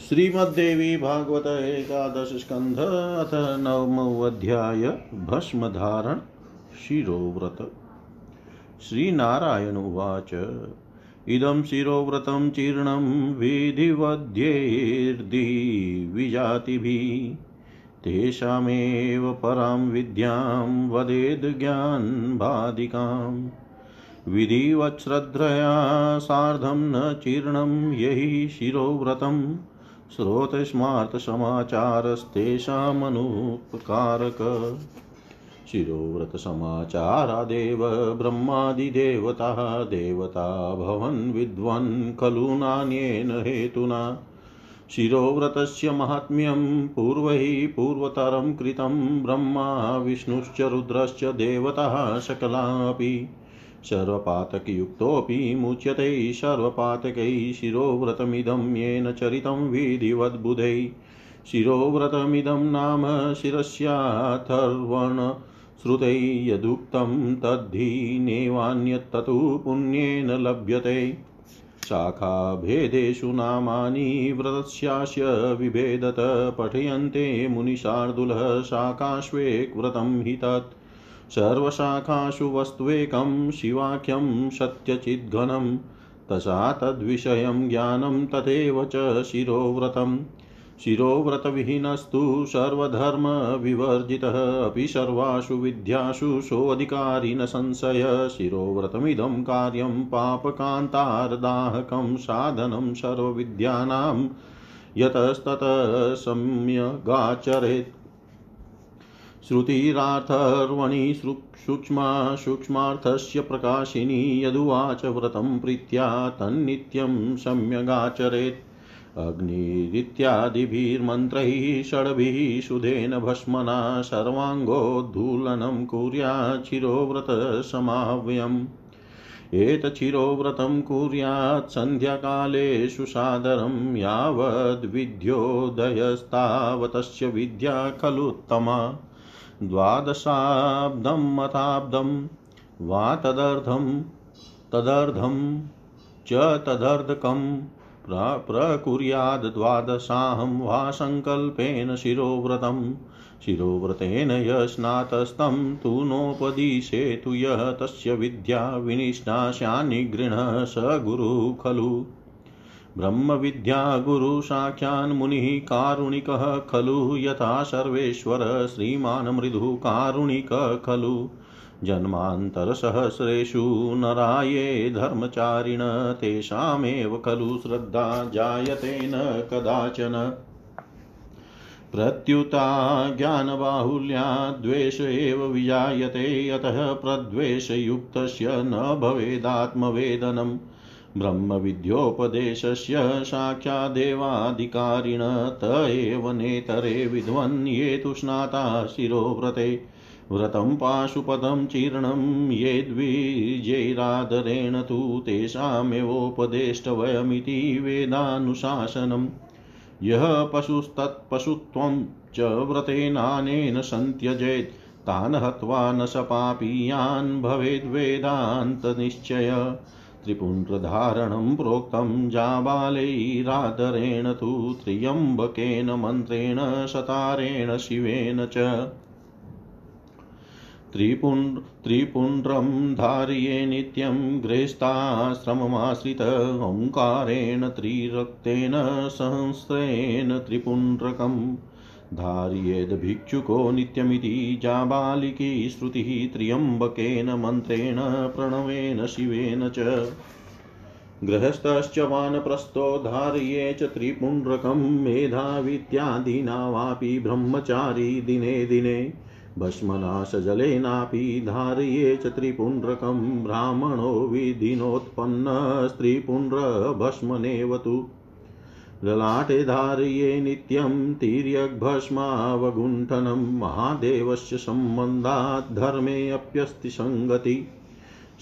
श्रीमद्देवी भागवत एकादश स्कंध अथ नवमोऽध्याय भस्मधारण, शिरोव्रत। श्रीनारायण उवाच, इदं शिरोव्रतं जीर्णं विधिवद्यैर्दिविजातिभिः तेषामेव परां विद्यां वदेद्ज्ञानबाधिकाम् विधिवच्छ्रद्धया सार्धं न जीर्णं यहि शिरोव्रतं श्रोतस्मार्तसमाचारस्तेषामनुपकारक शिरोव्रतसमाचारादेव, ब्रह्मादिदेवताः, देवता भवन् विद्वन्, खलु नान्येन हेतुना। शिरोव्रतस्य माहात्म्यं पूर्वैः पूर्वतरं कृतं ब्रह्मा, विष्णुश्च रुद्रश्च देवताः सकलापि। सर्वपातकयुक्तोऽपि मुच्यते सर्वपातकैः शिरोव्रतमिदं येन चरितं विधिवद्बुधैः शिरोव्रतमिदं नाम शिरस्याथर्वण श्रुतै यदुक्तं तद्धि नैवान्यत्ततु पुण्येन लभ्यते। शाखाभेदेषु नामानि व्रतस्यास्य विभेदत पठयन्ते मुनिशार्दुलः शाकाश्वेकव्रतं हि तत्। सर्वशाखासु वस्त्वेकं शिवाख्यं सत्यचिद्घनं, तसा तद्विषयं ज्ञानं तथैव च शिरोव्रतम् शिरोव्रतविहीनस्तु सर्वधर्मविवर्जितः, अपि सर्वासु विद्यासु सोऽधिकारी न संशय। शिरोव्रतमिदं कार्यं पापकान्तार्दाहकं साधनं सर्वविद्यानां। यतस्ततः सम्यगाचरेत् श्रुतिराथर्वणि सूक्ष्मा सूक्ष्मार्थस्य प्रकाशिनी यदुवाच व्रतं प्रीत्या तन्नित्यं सम्यगाचरेत्। अग्निरित्यादिभिर्मन्त्रैः षड्भिः सुधेन भस्मना सर्वाङ्गोद्धूलनं कुर्यात् चिरोव्रतसमाव्यम्। एतचिरोव्रतं कुर्यात् सन्ध्याकालेषु सादरं यावद्विद्योदयस्तावतस्य विद्या खलुत्तमा द्वादशाब्दं मताब्दं वा तदर्धं तदर्धं च तदर्धकं प्रकुर्याद् द्वादशाहं वा सङ्कल्पेन शिरोव्रतं, शिरोव्रतेन यस्नातस्तं तु नोपदिशेतु यः तस्य विद्या विनिष्ठा स्यान्निगृह्णः स गुरुः खलु। ब्रह्मविद्या गुरुसाख्यान् मुनिः कारुणिकः खलु, यथा सर्वेश्वर श्रीमान् मृदुः कारुणिकः खलु। जन्मान्तरसहस्रेषु नराये धर्मचारिण तेषामेव खलु, श्रद्धा जायते न कदाचन। प्रत्युता ज्ञानबाहुल्याद्वेष एव विजायते, अतः प्रद्वेषयुक्तस्य न भवेदात्मवेदनम्। ब्रह्मविद्योपदेशस्य साक्षादेवाधिकारिण त एव नेतरे विद्वन् ये तु स्नाता शिरोव्रते व्रतं पाशुपदं चीर्णं ये द्विजैरादरेण तु तेषामेवोपदेष्टवयमिति वेदानुशासनम्। यः पशुस्तत्पशुत्वं च व्रतेनानेन सन्त्यजेत्, तान् हत्वा न स पापीयान् भवेद्वेदान्तनिश्चय। त्रिपुण्ड्रधारणं प्रोक्तं जाबालैरादरेण तु त्र्यम्बकेन मन्त्रेण शतारेण शिवेन च। त्रिपुण् त्रिपुण्ड्रं धार्ये नित्यं गृहस्थाश्रममाश्रित ओङ्कारेण त्रिरक्तेन सहस्रेण त्रिपुण्ड्रकम्। धार्येद्भिक्षुको नित्यमिति जाबालिकी श्रुतिः त्र्यम्बकेन मन्त्रेण प्रणवेन शिवेन च। गृहस्थश्च वानप्रस्थो धार्ये च त्रिपुण्ड्रकं वापि ब्रह्मचारी दिने दिने। भस्मनाशजलेनापि धार्ये च त्रिपुण्ड्रकं ब्राह्मणो विधिनोत्पन्नस्त्रिपुण्ड्रभस्मनेव तु। ललाटे धार्ये नित्यं तिर्यग्भस्मावगुण्ठनं महादेवस्य सम्बन्धात् धर्मेऽप्यस्ति सङ्गति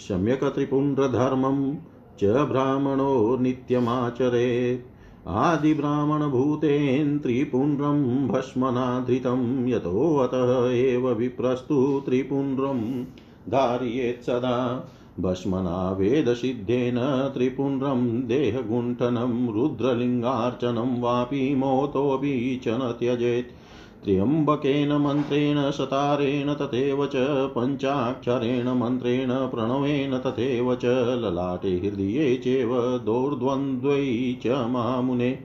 सम्यक्त्रिपुण्ड्रधर्मं च ब्राह्मणो नित्यमाचरेत्। आदिब्राह्मणभूतेन त्रिपुण्ड्रं भस्मना धृतं यतोऽतः एव विप्रस्तु त्रिपुण्ड्रं धारयेत् सदा। भस्मना वेदसिद्धेन त्रिपुण्ड्रं देहगुण्ठनं रुद्रलिङ्गार्चनं वापि मोतोऽपि च न त्यजेत्। त्र्यम्बकेन मन्त्रेण सतारेण तथैव च, पञ्चाक्षरेण मन्त्रेण प्रणवेन तथैव च, ललाटे हृदये चैव दोर्द्वन्द्वै च मामुने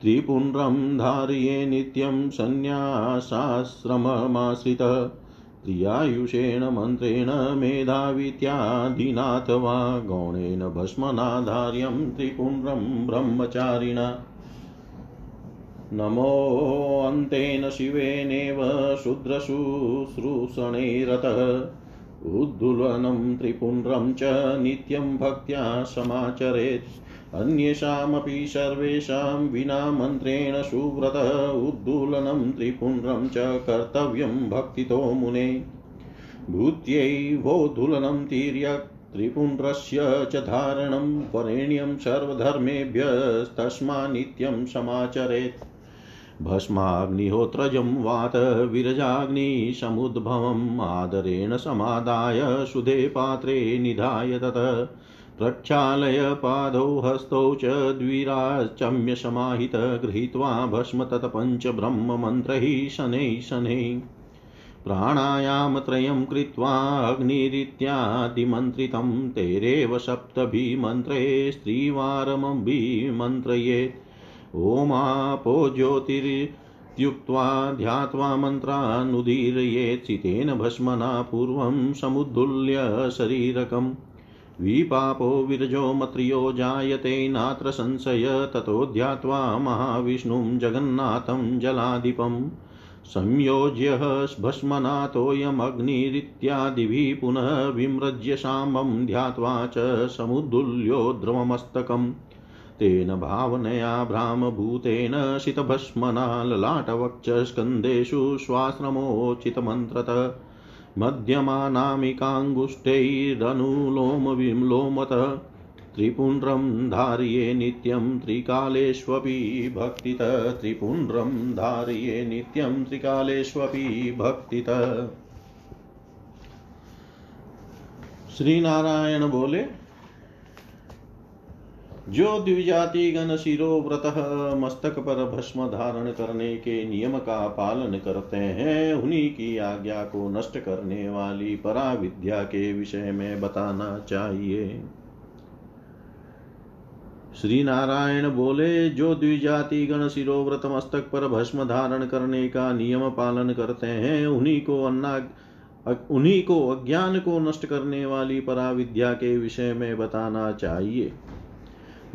त्रिपुण्ड्रं धारये नित्यं सन्न्यासाश्रममाश्रितः। प्रियायुषेण मन्त्रेण मेधावित्यादिनाथ वा गौणेन भस्मनाधार्यं त्रिपुण्ड्रं ब्रह्मचारिणा। नमोऽन्तेन शिवेनेव शूद्रशुश्रूषणैरतः। उद्दुलनं त्रिपुण्ड्रं च नित्यं भक्त्या समाचरेत्। अन्येषामपि सर्वेषां विना मन्त्रेण सुव्रत उद्दुलनं त्रिपुण्ड्रं च कर्तव्यं भक्तितो मुने। भूत्यैवोद्धुलनं तिर्यक् त्रिपुण्ड्रस्य च धारणं वरेण्यं सर्वधर्मेभ्यस्तस्मा नित्यं समाचरेत्। भस्माग्निहोत्रजं वात विरजाग्निसमुद्भवम् आदरेण समादाय सुधे पात्रे निधाय तत्। प्रक्षालय पादौ हस्तौ च द्विराचम्य गृहीत्वा भस्म तत् पञ्चब्रह्ममन्त्रैः शनैः शनैः प्राणायामत्रयं कृत्वा अग्निरित्यादिमन्त्रितं तेरेव सप्तभिमन्त्रे स्त्रीवारमभिमन्त्रयेत् ओमापो ज्योतिर्युक्त्वा ध्यात्वा मन्त्रानुदीरयेत् चितेन भस्मना पूर्वं समुद्दुल्य शरीरकम् विपापो विरजो मत्रियो जायते नात्र संशय, ततो ध्यात्वा महाविष्णुं जगन्नाथं जलाधिपम् संयोज्य भस्मनाथोऽयमग्निरित्यादिभिः पुनः विमृज्य शाम्बं ध्यात्वा च समुद्दुल्यो द्रवमस्तकम्। तेन भावनया भ्रामभूतेन शितभस्मना ललाटवक्षस्कन्धेषु स्वाश्रमोचितमन्त्रत मध्यमानामिकाङ्गुष्ठैरनुलोमविलोमत त्रिपुण्ड्रं धार्ये नित्यं त्रिकालेष्वपि भक्तित त्रिपुण्ड्रं धार्ये नित्यं त्रिकालेष्वपि भक्तित। श्री नारायण बोले जो द्विजाति गण शिरो व्रत मस्तक पर भस्म धारण करने के नियम का पालन करते हैं। उन्हीं की आज्ञा को नष्ट करने वाली परा विद्या के विषय में बताना चाहिए। श्री नारायण बोले जो द्विजाति गण शिरोव्रत मस्तक पर भस्म धारण करने का नियम पालन करते हैं। उन्हीं को अन्ना, उन्हीं को अज्ञान को नष्ट करने वाली पराविद्या के विषय में बताना चाहिए।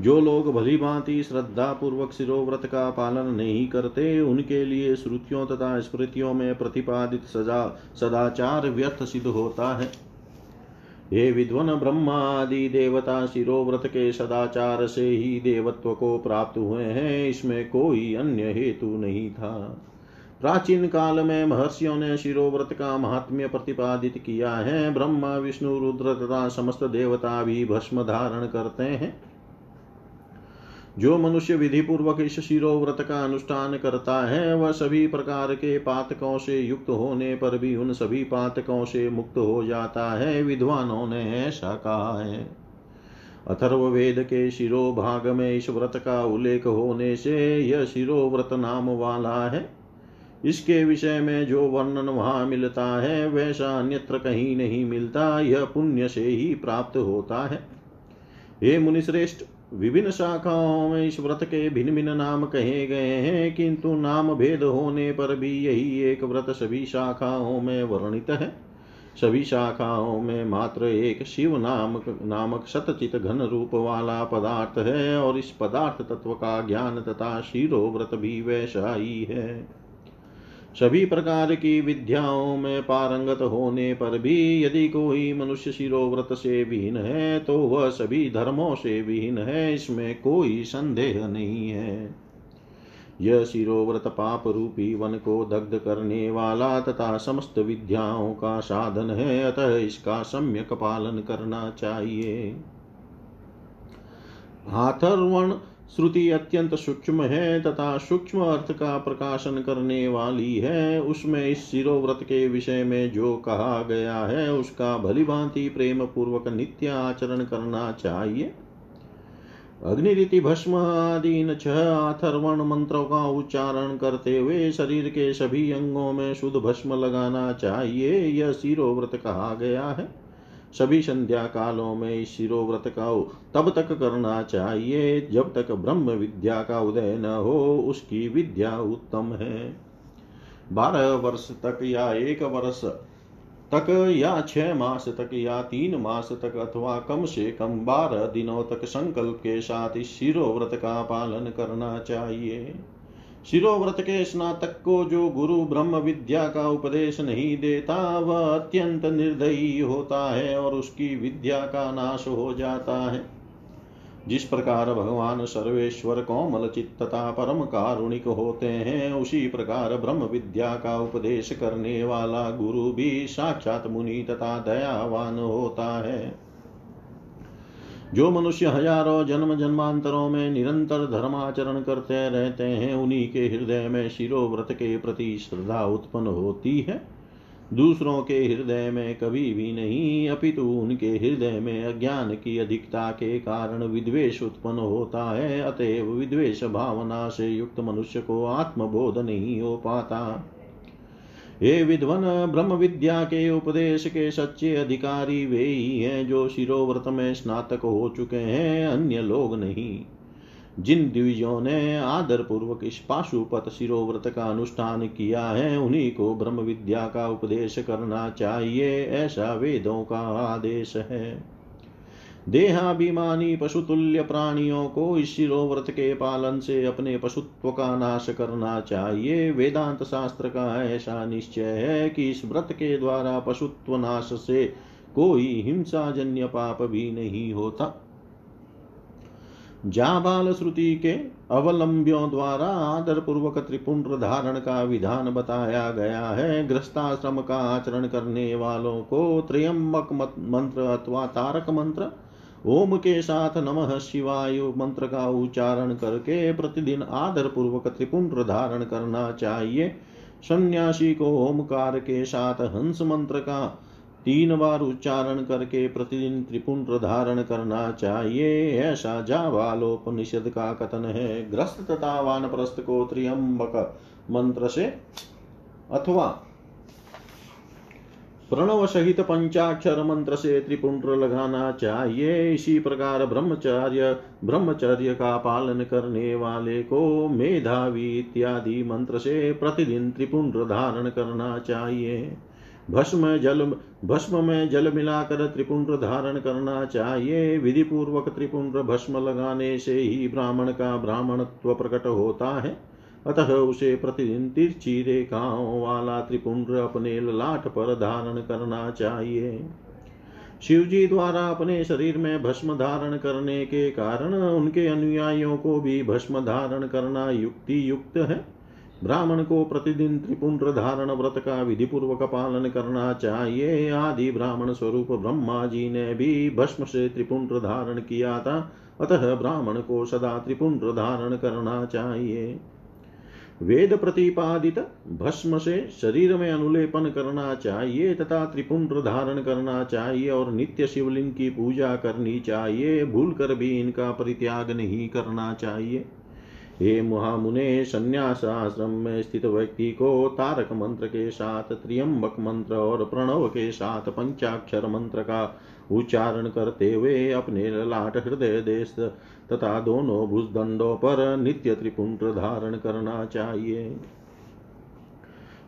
जो लोग भली भांति श्रद्धा पूर्वक शिरोव्रत का पालन नहीं करते, उनके लिए श्रुतियों तथा स्मृतियों में प्रतिपादित सजा, सदाचार व्यर्थ सिद्ध होता है। हे विद्वन ब्रह्मा आदि देवता, शिरोव्रत के सदाचार से ही देवत्व को प्राप्त हुए हैं, इसमें कोई अन्य हेतु नहीं था। प्राचीन काल में महर्षियों ने शिरोव्रत का महात्म्य प्रतिपादित किया है। ब्रह्मा, विष्णु, रुद्र तथा समस्त देवता भी भस्म धारण करते हैं। जो मनुष्य विधि पूर्वक इस शिरोव्रत का अनुष्ठान करता है, वह सभी प्रकार के पातकों से युक्त होने पर भी उन सभी पातकों से मुक्त हो जाता है। विद्वानों ने ऐसा कहा है। अथर्ववेद के शिरो भाग में इस व्रत का उल्लेख होने से यह शिरोव्रत नाम वाला है। इसके विषय में जो वर्णन वहाँ मिलता है, वैसा अन्यत्र कहीं नहीं मिलता। यह पुण्य से ही प्राप्त होता है। हे मुनिश्रेष्ठ विभिन्न शाखाओं में इस व्रत के भिन्न भिन्न नाम कहे गए हैं, किंतु नाम भेद होने पर भी यही एक व्रत सभी शाखाओं में वर्णित है। सभी शाखाओं में मात्र एक शिव नाम नामक सतचित घन रूप वाला पदार्थ है, और इस पदार्थ तत्व का ज्ञान तथा शिरो व्रत भी वैसा ही है। सभी प्रकार की विद्याओं में पारंगत होने पर भी यदि कोई मनुष्य शिरोव्रत से विहीन है तो वह सभी धर्मों से विहीन है, इसमें कोई संदेह नहीं है। यह शिरोव्रत पाप रूपी वन को दग्ध करने वाला तथा समस्त विद्याओं का साधन है, अतः इसका सम्यक पालन करना चाहिए। हाथर्वण श्रुति अत्यंत सूक्ष्म है तथा सूक्ष्म अर्थ का प्रकाशन करने वाली है। उसमें इस शिरोव्रत के विषय में जो कहा गया है, उसका भली भांति प्रेम पूर्वक नित्य आचरण करना चाहिए। अग्निरीति भस्म आदि छह अथर्वण मंत्रों का उच्चारण करते हुए शरीर के सभी अंगों में शुद्ध भस्म लगाना चाहिए, यह शिरोव्रत कहा गया है। सभी संध्या कालों में इस शिरोव्रत का तब तक करना चाहिए। जब तक ब्रह्म विद्या का उदय न हो, उसकी विद्या उत्तम है। बारह वर्ष तक या एक वर्ष तक, या छह मास तक, या तीन मास तक, अथवा कम से कम बारह दिनों तक संकल्प के साथ इस शिरोव्रत का पालन करना चाहिए। शिरोव्रत के स्नातक को जो गुरु ब्रह्म विद्या का उपदेश नहीं देता, वह अत्यंत निर्दयी होता है और उसकी विद्या का नाश हो जाता है। जिस प्रकार भगवान सर्वेश्वर कोमल चित्तता परम कारुणिक होते हैं, उसी प्रकार ब्रह्म विद्या का उपदेश करने वाला गुरु भी साक्षात मुनि तथा दयावान होता है। जो मनुष्य हज़ारों जन्म जन्मांतरों में निरंतर धर्माचरण करते रहते हैं, उन्हीं के हृदय में शिरोव्रत के प्रति श्रद्धा उत्पन्न होती है। दूसरों के हृदय में कभी भी नहीं, अपितु उनके हृदय में अज्ञान की अधिकता के कारण विद्वेष उत्पन्न होता है, अतएव विद्वेष भावना से युक्त मनुष्य को आत्मबोध नहीं हो पाता। हे विद्वन ब्रह्म विद्या के उपदेश के सच्चे अधिकारी वे ही हैं जो शिरोव्रत में स्नातक हो चुके हैं, अन्य लोग नहीं। जिन द्विजों ने आदर पूर्वक इस पाशुपत शिरोव्रत का अनुष्ठान किया है, उन्हीं को ब्रह्म विद्या का उपदेश करना चाहिए, ऐसा वेदों का आदेश है। देहाभिमानी पशुतुल्य प्राणियों को इस शिरोव्रत के पालन से अपने पशुत्व का नाश करना चाहिए। वेदांत शास्त्र का ऐसा निश्चय है कि इस व्रत के द्वारा पशुत्व नाश से कोई हिंसाजन्य पाप भी नहीं होता। जाबाल श्रुति के अवलंबियों द्वारा आदर पूर्वक त्रिपुंड धारण का विधान बताया गया है। ग्रस्ताश्रम का आचरण करने वालों को त्र्यंबक मंत्र अथवा तारक मंत्र ओम के साथ नमः शिवाय मंत्र का उच्चारण करके प्रतिदिन आदर पूर्वक त्रिपुंड धारण करना चाहिए। सन्यासी को ओमकार के साथ हंस मंत्र का तीन बार उच्चारण करके प्रतिदिन त्रिपुंड धारण करना चाहिए। ऐसा जावालोपनिषद का कथन है। ग्रस्त तथा वानप्रस्थ को त्रियंबक मंत्र से अथवा प्रणव सहित पंचाक्षर मंत्र से त्रिपुंड्र लगाना चाहिए इसी प्रकार ब्रह्मचर्य ब्रह्मचर्य का पालन करने वाले को मेधावी इत्यादि मंत्र से प्रतिदिन त्रिपुंड्र धारण करना चाहिए। भस्म जल भस्म में जल मिलाकर त्रिपुंड्र धारण करना चाहिए। विधि पूर्वक त्रिपुंड्र भस्म लगाने से ही ब्राह्मण का ब्राह्मणत्व प्रकट होता है। अतः उसे प्रतिदिन तिरछी रेखाओं वाला त्रिपुंड अपने ललाट पर धारण करना चाहिए। शिव जी द्वारा अपने शरीर में भस्म धारण करने के कारण उनके अनुयायियों को भी भस्म धारण करना युक्ति युक्त है। ब्राह्मण को प्रतिदिन त्रिपुंड धारण व्रत का विधि पूर्वक पालन करना चाहिए। आदि ब्राह्मण स्वरूप ब्रह्मा जी ने भी भस्म से त्रिपुंड धारण किया था। अतः ब्राह्मण को सदा त्रिपुंड धारण करना चाहिए। वेद प्रतिपादित भस्म से शरीर में अनुलेपन करना चाहिए तथा त्रिपुंड धारण करना चाहिए और नित्य शिवलिंग की पूजा करनी चाहिए भूल कर भी इनका परित्याग नहीं करना चाहिए। हे मुहामुने संन्यास आश्रम में स्थित व्यक्ति को तारक मंत्र के साथ, त्रियंबक मंत्र और प्रणव के साथ, पंचाक्षर मंत्र का उच्चारण करते हुए अपने ललाट हृदय देश तथा दोनों भुजदंडों पर नित्य त्रिपुंड धारण करना चाहिए।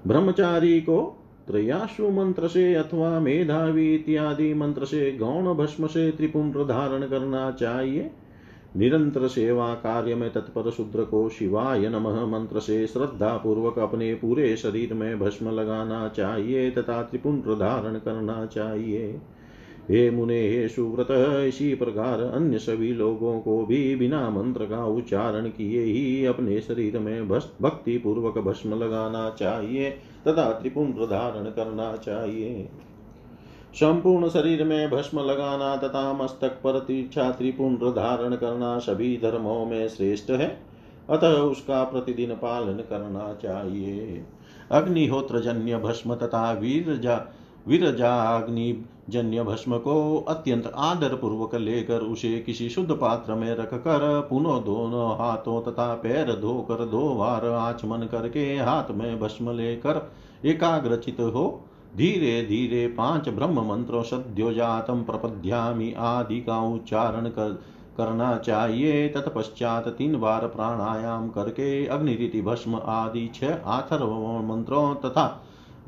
ब्रह्मचारी को त्रयाशु मंत्र से अथवा मेधावी इत्यादि मंत्र से गौण भस्म से त्रिपुंड धारण करना चाहिए। निरंतर सेवा कार्य में तत्पर शूद्र को शिवाय नमः मंत्र से श्रद्धा पूर्वक अपने पूरे शरीर में भस्म लगाना चाहिए तथा त्रिपुंड धारण करना चाहिए। हे मुने, हे सुव्रत, इसी प्रकार अन्य सभी लोगों को भी बिना मंत्र का उच्चारण किए ही अपने शरीर में भक्ति पूर्वक भस्म लगाना चाहिए तथा त्रिपुंड धारण करना चाहिए। संपूर्ण शरीर में भस्म लगाना तथा मस्तक पर तीक्षा त्रिपुंड धारण करना सभी धर्मों में श्रेष्ठ है, अतः उसका प्रतिदिन पालन करना चाहिए। अग्निहोत्र जन्य भस्म तथा वीरजा, विरजाग्नि जन्य भस्म को अत्यंत आदर पूर्वक लेकर उसे किसी शुद्ध पात्र में रखकर पुनः दोनों हाथों तथा पैर धोकर दो बार आचमन करके हाथ में भस्म लेकर एकाग्रचित हो, धीरे धीरे पाँच ब्रह्म मंत्रों, सद्योजातम प्रपद्यामी आदि का उच्चारण कर, करना चाहिए। तत्पश्चात तीन बार प्राणायाम करके अग्निरीति भस्म आदि छह आथर्व मंत्रों तथा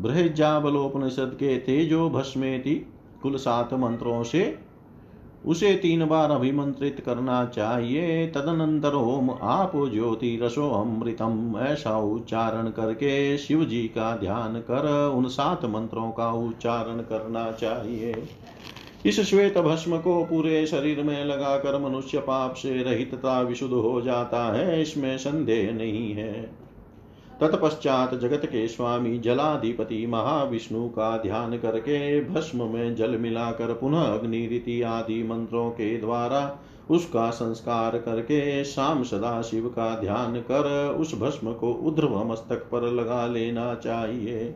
बृहजाबलोपनिषद के तेजो भस्मेति कुल सात मंत्रों से उसे तीन बार अभिमंत्रित करना चाहिए। तदनंतर ओम आप ज्योति रसो अमृतम ऐसा उच्चारण करके शिव जी का ध्यान कर उन सात मंत्रों का उच्चारण करना चाहिए। इस श्वेत भस्म को पूरे शरीर में लगाकर मनुष्य पाप से रहितता विशुद्ध हो जाता है, इसमें संदेह नहीं है। तत्पश्चात जगत के स्वामी जलाधिपति महाविष्णु का ध्यान करके भस्म में जल मिलाकर पुनः अग्नि रीति आदि मंत्रों के द्वारा उसका संस्कार करके शाम सदा शिव का ध्यान कर उस भस्म को उध्रव मस्तक पर लगा लेना चाहिए।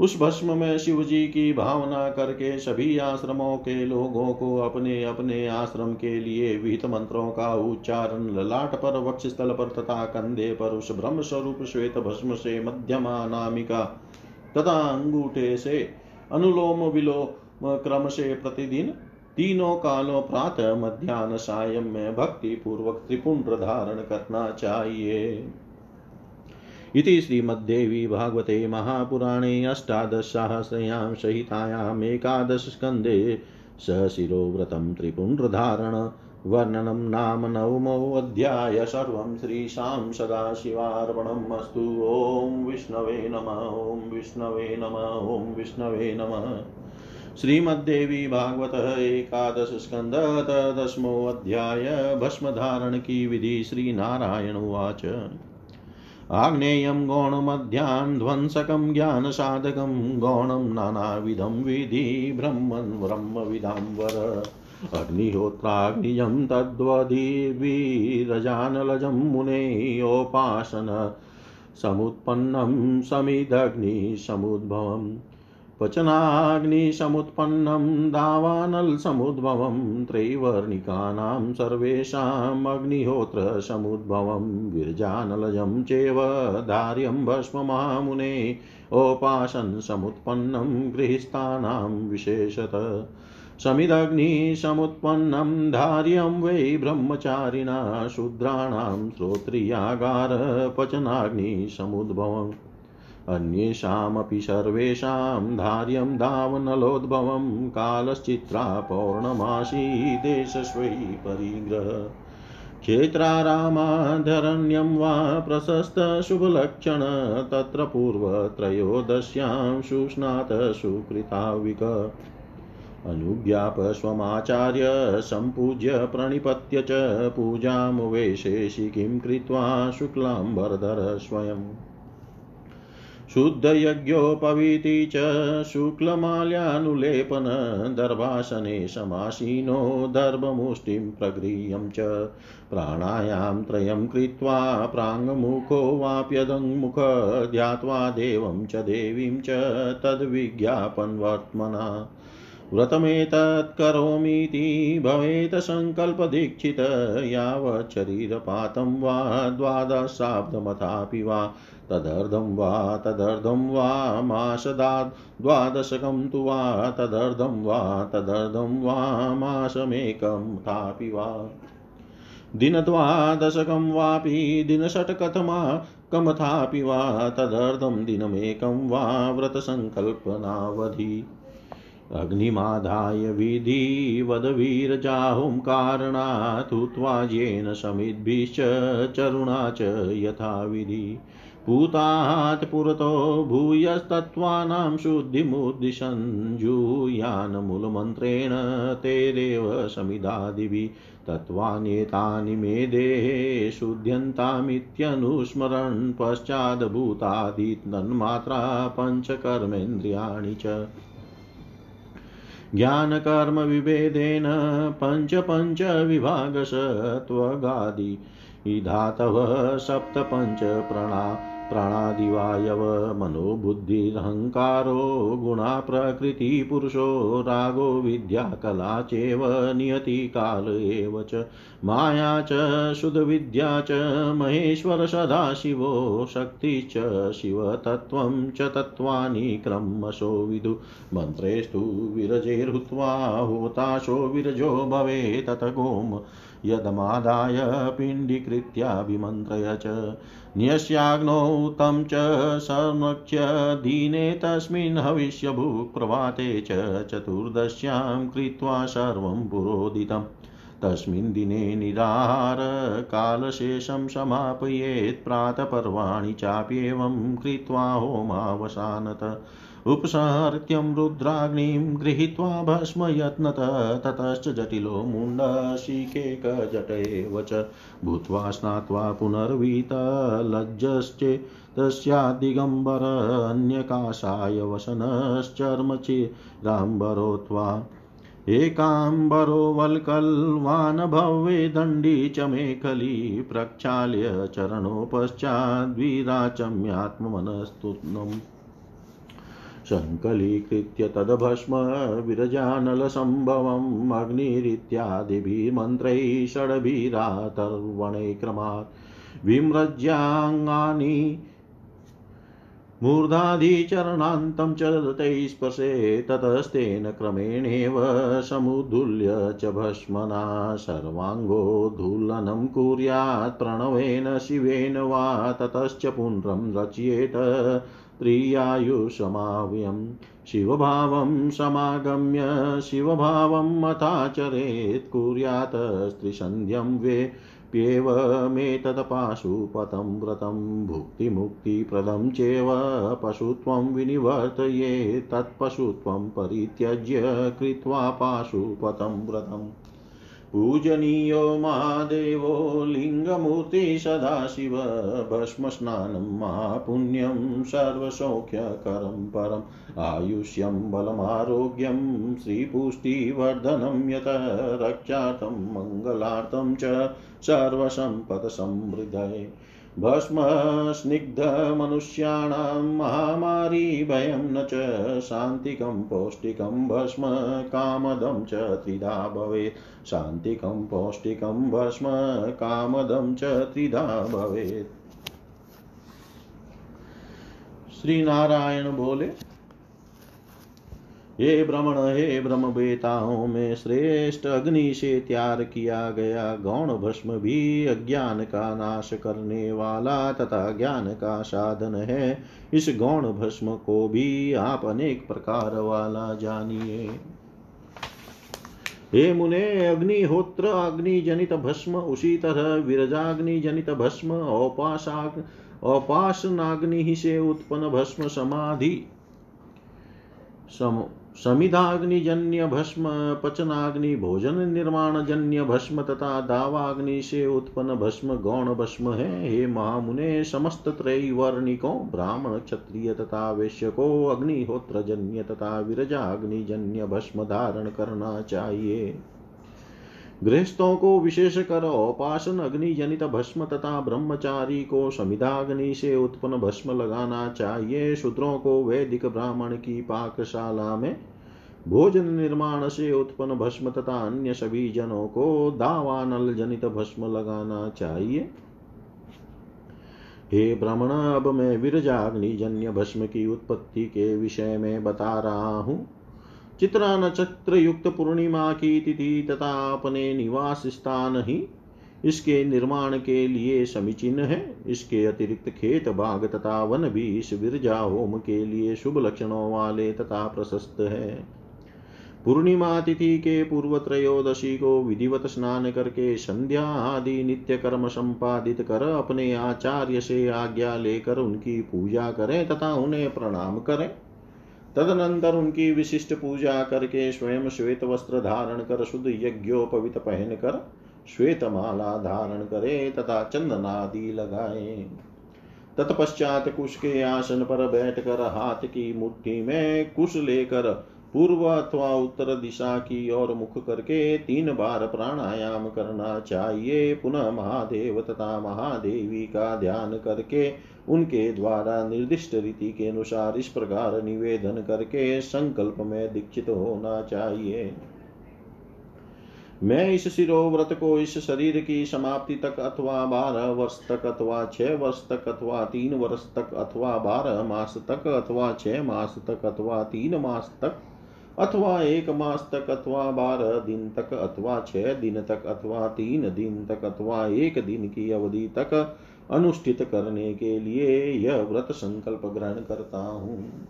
उस भस्म में शिव जी की भावना करके सभी आश्रमों के लोगों को अपने अपने आश्रम के लिए विहित मंत्रों का उच्चारण, ललाट पर वक्ष स्थल पर तथा कंधे पर उस ब्रह्म स्वरूप श्वेत भस्म से मध्यमा नामिका तथा अंगूठे से अनुलोम विलोम क्रम से प्रतिदिन तीनों कालों प्रातः मध्यान्ह सायं में भक्ति पूर्वक त्रिपुंड धारण करना चाहिए। इति श्रीमद्देवी भागवते महापुराणे अष्टादशसहस्रयां सहितायाम् एकादशस्कन्धे सशिरोव्रतं त्रिपुण्ड्रधारण वर्णनं नाम नवमोऽध्याय सर्वं श्रीशां सदाशिवार्पणम् अस्तु। ॐ विष्णवे नम, ॐ विष्णवे नम, ॐ विष्णवे नमः। श्रीमद्देवी भागवत एकादश स्कंद दशमोऽध्याय भस्मधारण की विधि श्री नारायण उवाच। आग्नेयं ध्वंसकं ज्ञानसाधकं गौणं नानाविधं विधि ब्रह्मन् ब्रह्मविदां वर। अग्निहोत्राग्निजं तद्वधिवीरजानलजं मुनेयोपासन समुत्पन्नं समिदग्निसमुद्भवम् पचनाग्निसमुत्पन्नं दावानलसमुद्भवं त्रैवर्णिकानां सर्वेषाम् अग्निहोत्रसमुद्भवं विरजानलजं चैव धार्यं भस्ममामुने ओपासन् समुत्पन्नं गृहस्थानां विशेषत। समिदग्निसमुत्पन्नं धार्यं वै ब्रह्मचारिणा शूद्राणां श्रोत्रियागारपचनाग्निसमुद्भवम् अन्येषामपि सर्वेषां धार्यं धावनलोद्भवं कालश्चित्रा पौर्णमासी देशस्वै परिग्रह। क्षेत्रारामाधरण्यं वा प्रशस्तशुभलक्षण, तत्र पूर्वत्रयोदश्यां सुस्नात सुकृताविक। अनुज्ञापस्वमाचार्य सम्पूज्य प्रणिपत्य च पूजामुवेशेषि कृत्वा शुक्लाम्बरधर स्वयम्। शुद्धयज्ञोपवीति च शुक्लमाल्यानुलेपन दर्भासने समासीनो दर्भमुष्टिं प्रगृह्यं च प्राणायां त्रयं कृत्वा प्राङ्मुखो वाप्यदङ्मुख ध्यात्वा देवं च देवीं च तद्विज्ञापन्वर्त्मना। व्रतमेतत् करोमीति भवेत् सङ्कल्पदीक्षित यावत् शरीरपातं वा द्वादशाब्दमथापि वा तदर्धं वा तदर्धं वा मासदात् द्वादशकं तु वा, तदर्धं वा तदर्धं वा मासमेकं थापि वा। दिनद्वादशकं वापि दिनषट्कथमा कमथापि वा, तदर्धं दिनमेकं वा, व्रतसङ्कल्पनावधि। अग्निमाधाय विधिवदवीरजाहुं कारणात् हुत्वा येन समिद्भिश्च, चरुणा च यथाविधि। पूतात् पुरतो भूयस्तत्त्वानां शुद्धिमुद्दिशञ्जूयानमूलमन्त्रेण तेरेव समिदादिभिः तत्त्वान्येतानि मे देहे शुद्ध्यन्तामित्यनुस्मरन् पश्चाद्भूतादितन्मात्रा पञ्चकर्मेन्द्रियाणि च। ज्ञानकर्मविभेदेन पञ्च पञ्च विभागसत्वगादि धातव सप्त पञ्च प्रणा प्राणादिवायव मनोबुद्धिरहङ्कारो गुणा प्रकृतिपुरुषो रागो विद्या कला चैव नियतिकाल एव च। माया च, शुद्धविद्या च, महेश्वर सदाशिवो शक्तिश्च शिवतत्त्वं च तत्त्वानि क्रमशो विदु। मन्त्रेस्तु विरजैर्हुत्वा होताशो विरजो भवे तत गोम। यदमादाय पिण्डीकृत्याभिमन्त्रय च। न्यस्याग्नौ तं च संरक्ष्य दीने तस्मिन् हविष्यभुक् प्रभाते च चतुर्दश्यां कृत्वा सर्वं पुरोदितम् तस्मिन् दिने निराहारकालशेषं समापयेत् प्रातपर्वाणि चाप्येवं कृत्वा होमावसानत। उपसहर्त्यं रुद्राग्निं गृहीत्वा भस्मयत्नत, ततश्च जटिलो मुण्डशिकेकजटैव च। भूत्वा स्नात्वा पुनर्वीतलज्जश्चे तस्यादिगम्बर अन्यकाशाय वसनश्चर्मचिराम्बरोत्वा एकाम्बरो वल्कल्वान् भवे दण्डी च मेखली, प्रक्षाल्य चरणो पश्चाद्विराचम्यात्मनस्तुनम् सङ्कलीकृत्य तद्भस्म विरजानलसम्भवम् अग्निरित्यादिभिर्मन्त्रैः षड्भिरातर्वणे क्रमात् विमृज्याङ्गानि मूर्धाधिचरणान्तं च तैः स्पर्शे ततस्तेन क्रमेणेव समुद्दुल्य च भस्मना सर्वाङ्गोद्धूलनं कुर्यात् प्रणवेन शिवेन वा ततश्च पुण्ड्रं रचयेत प्रियायुषमाव्यं शिवभावं समागम्य शिवभावं मथाचरेत् कुर्यात् स्त्रीसन्ध्यं वे प्येवमेतत्पाशुपतं व्रतं भुक्तिमुक्तिप्रदं चेव पशुत्वं विनिवर्तये तत्पशुत्वं परित्यज्य कृत्वा पाशुपतं व्रतम् पूजनीयो महादेवो लिङ्गमूर्ति सदाशिव, भस्मस्नानं महापुण्यं, सर्वसौख्यकरं परम्, आयुष्यं बलमारोग्यं, श्रीपुष्टिवर्धनं यत रक्षार्थं, मङ्गलार्थं च सर्वसम्पत्समृद्धये भस्मस्निग्धमनुष्याणां महामारी भयं न च शान्तिकं पौष्टिकं भस्म कामदं च त्रिधा भवेत्। शान्तिकं पौष्टिकं भस्म कामदं च त्रिधा भवेत्। श्री नारायण बोले हे भ्रमण हे ब्रह्म बेताओं में श्रेष्ठ। अग्नि से तैयार किया गया गौण भस्म भी अज्ञान का नाश करने वाला तथा ज्ञान का साधन है। इस गौण भस्म को भी आप अनेक प्रकार वाला जानिए। हे मुने, अग्निहोत्र अग्नि जनित भस्म, उसी तरह विरजाग्नि जनित भस्म, औपासाग, औपासनाग्नि से उत्पन्न भस्म समाधि, सम समिधाग्निजन्य भस्म पचनाग्नि भोजन निर्माण जन्य भस्म तथा दावाग्नि से उत्पन्न भस्म गौण भस्म है, हे महामुने, समस्त त्रैवर्णिकों, ब्राह्मण, क्षत्रिय तथा वैश्य को अग्निहोत्र जन्य तथा विरजाग्निजन्य भस्म धारण करना चाहिए। गृहस्थों को विशेष कर औपासन अग्नि जनित भस्म तथा ब्रह्मचारी को समिधाग्नि से उत्पन्न भस्म लगाना चाहिए, शूद्रों को वैदिक ब्राह्मण की पाकशाला में। भोजन निर्माण से उत्पन्न भस्म तथा अन्य सभी जनों को दावानल जनित भस्म लगाना चाहिए। हे ब्राह्मण, अब मैं विरजाग्नि जन्य भस्म की उत्पत्ति के विषय में बता रहा हूँ। चित्रा नक्षत्र युक्त पूर्णिमा की तिथि तथा अपने निवास स्थान ही इसके निर्माण के लिए समीचीन है। इसके अतिरिक्त खेत बाग तथा वन भी इस विरजा होम के लिए शुभ लक्षणों वाले तथा प्रशस्त है। पूर्णिमा तिथि के पूर्व त्रयोदशी को विधिवत स्नान करके संध्या आदि नित्य कर्म संपादित कर अपने आचार्य से आज्ञा लेकर उनकी पूजा करें तथा उन्हें प्रणाम करें। तदनंतर उनकी विशिष्ट पूजा करके स्वयं श्वेत वस्त्र धारण कर, शुद्ध यज्ञोपवित पहन कर श्वेत माला धारण करे तथा चंदनादि लगाए। तत्पश्चात कुश के आसन पर बैठकर हाथ की मुट्ठी में कुश लेकर पूर्व अथवा उत्तर दिशा की ओर मुख करके तीन बार प्राणायाम करना चाहिए। पुनः महादेव तथा महादेवी का ध्यान करके, उनके द्वारा निर्दिष्ट रीति के अनुसार इस प्रकार निवेदन करके संकल्प में दीक्षित होना चाहिए। मैं इस शिरोव्रत को इस शरीर की समाप्ति तक अथवा बारह वर्ष तक अथवा छह वर्ष तक अथवा तीन वर्ष तक अथवा बारह मास तक अथवा छह मास तक अथवा तीन मास तक अथवा एक मास तक अथवा बारह दिन तक अथवा छह दिन तक अथवा तीन दिन तक अथवा एक दिन की अवधि तक अनुष्ठित करने के लिए यह व्रत संकल्प ग्रहण करता हूँ।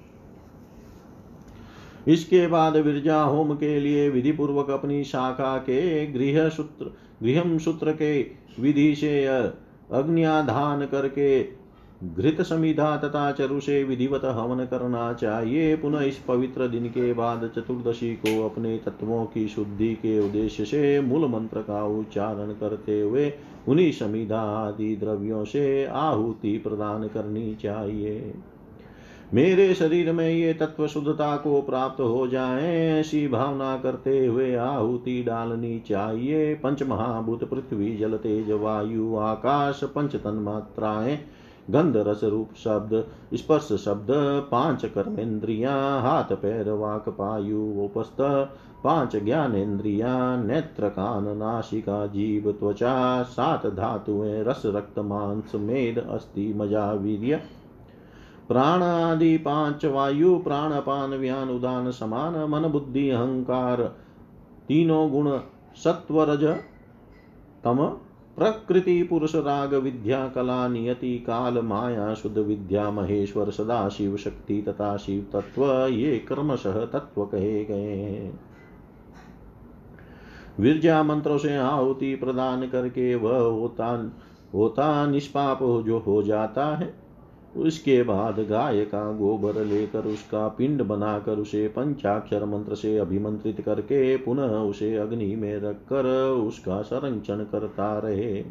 इसके बाद विरजा होम के लिए विधि पूर्वक अपनी शाखा के गृह सूत्र गृह सूत्र के विधि से अग्नियाधान करके घृत समिधा तथा चरु से विधिवत हवन करना चाहिए। पुनः इस पवित्र दिन के बाद चतुर्दशी को अपने तत्वों की शुद्धि के उद्देश्य से मूल मंत्र का उच्चारण करते हुए उन्हीं समिधा आदि द्रव्यों से आहुति प्रदान करनी चाहिए। मेरे शरीर में ये तत्व शुद्धता को प्राप्त हो जाए, ऐसी भावना करते हुए आहुति डालनी चाहिए। पंच महाभूत पृथ्वी, जल, तेज, वायु, आकाश पंच तन मात्राएँ गंध रस रूप शब्द, स्पर्श शब्द, पाँच कर्मेंद्रिया, हाथ पैर, वाक पायु उपस्थ, पाँच ज्ञानेन्द्रिया नेत्र कान नाशिका जीव, त्वचा, सात धातुएँ, रस, रक्त, मांस, मेद, अस्थि, मज़ा, वीर्य। प्राण आदि पाँच वायु, प्राणपान, व्यान, उदान, समान, मन, बुद्धि, अहंकार, तीनों गुण, सत्वरज, तम प्रकृति पुरुष राग विद्या कला नियति काल माया शुद्ध विद्या महेश्वर सदा शिव शक्ति तथा शिव तत्व ये क्रमशः तत्व कहे गए विरजा मंत्रों से आहुति प्रदान करके वह होता होता निष्पाप जो हो जाता है। उसके बाद गाय का गोबर लेकर उसका पिंड बनाकर उसे पंचाक्षर मंत्र से अभिमंत्रित करके पुनः उसे अग्नि में रखकर उसका संरक्षण करता रहे।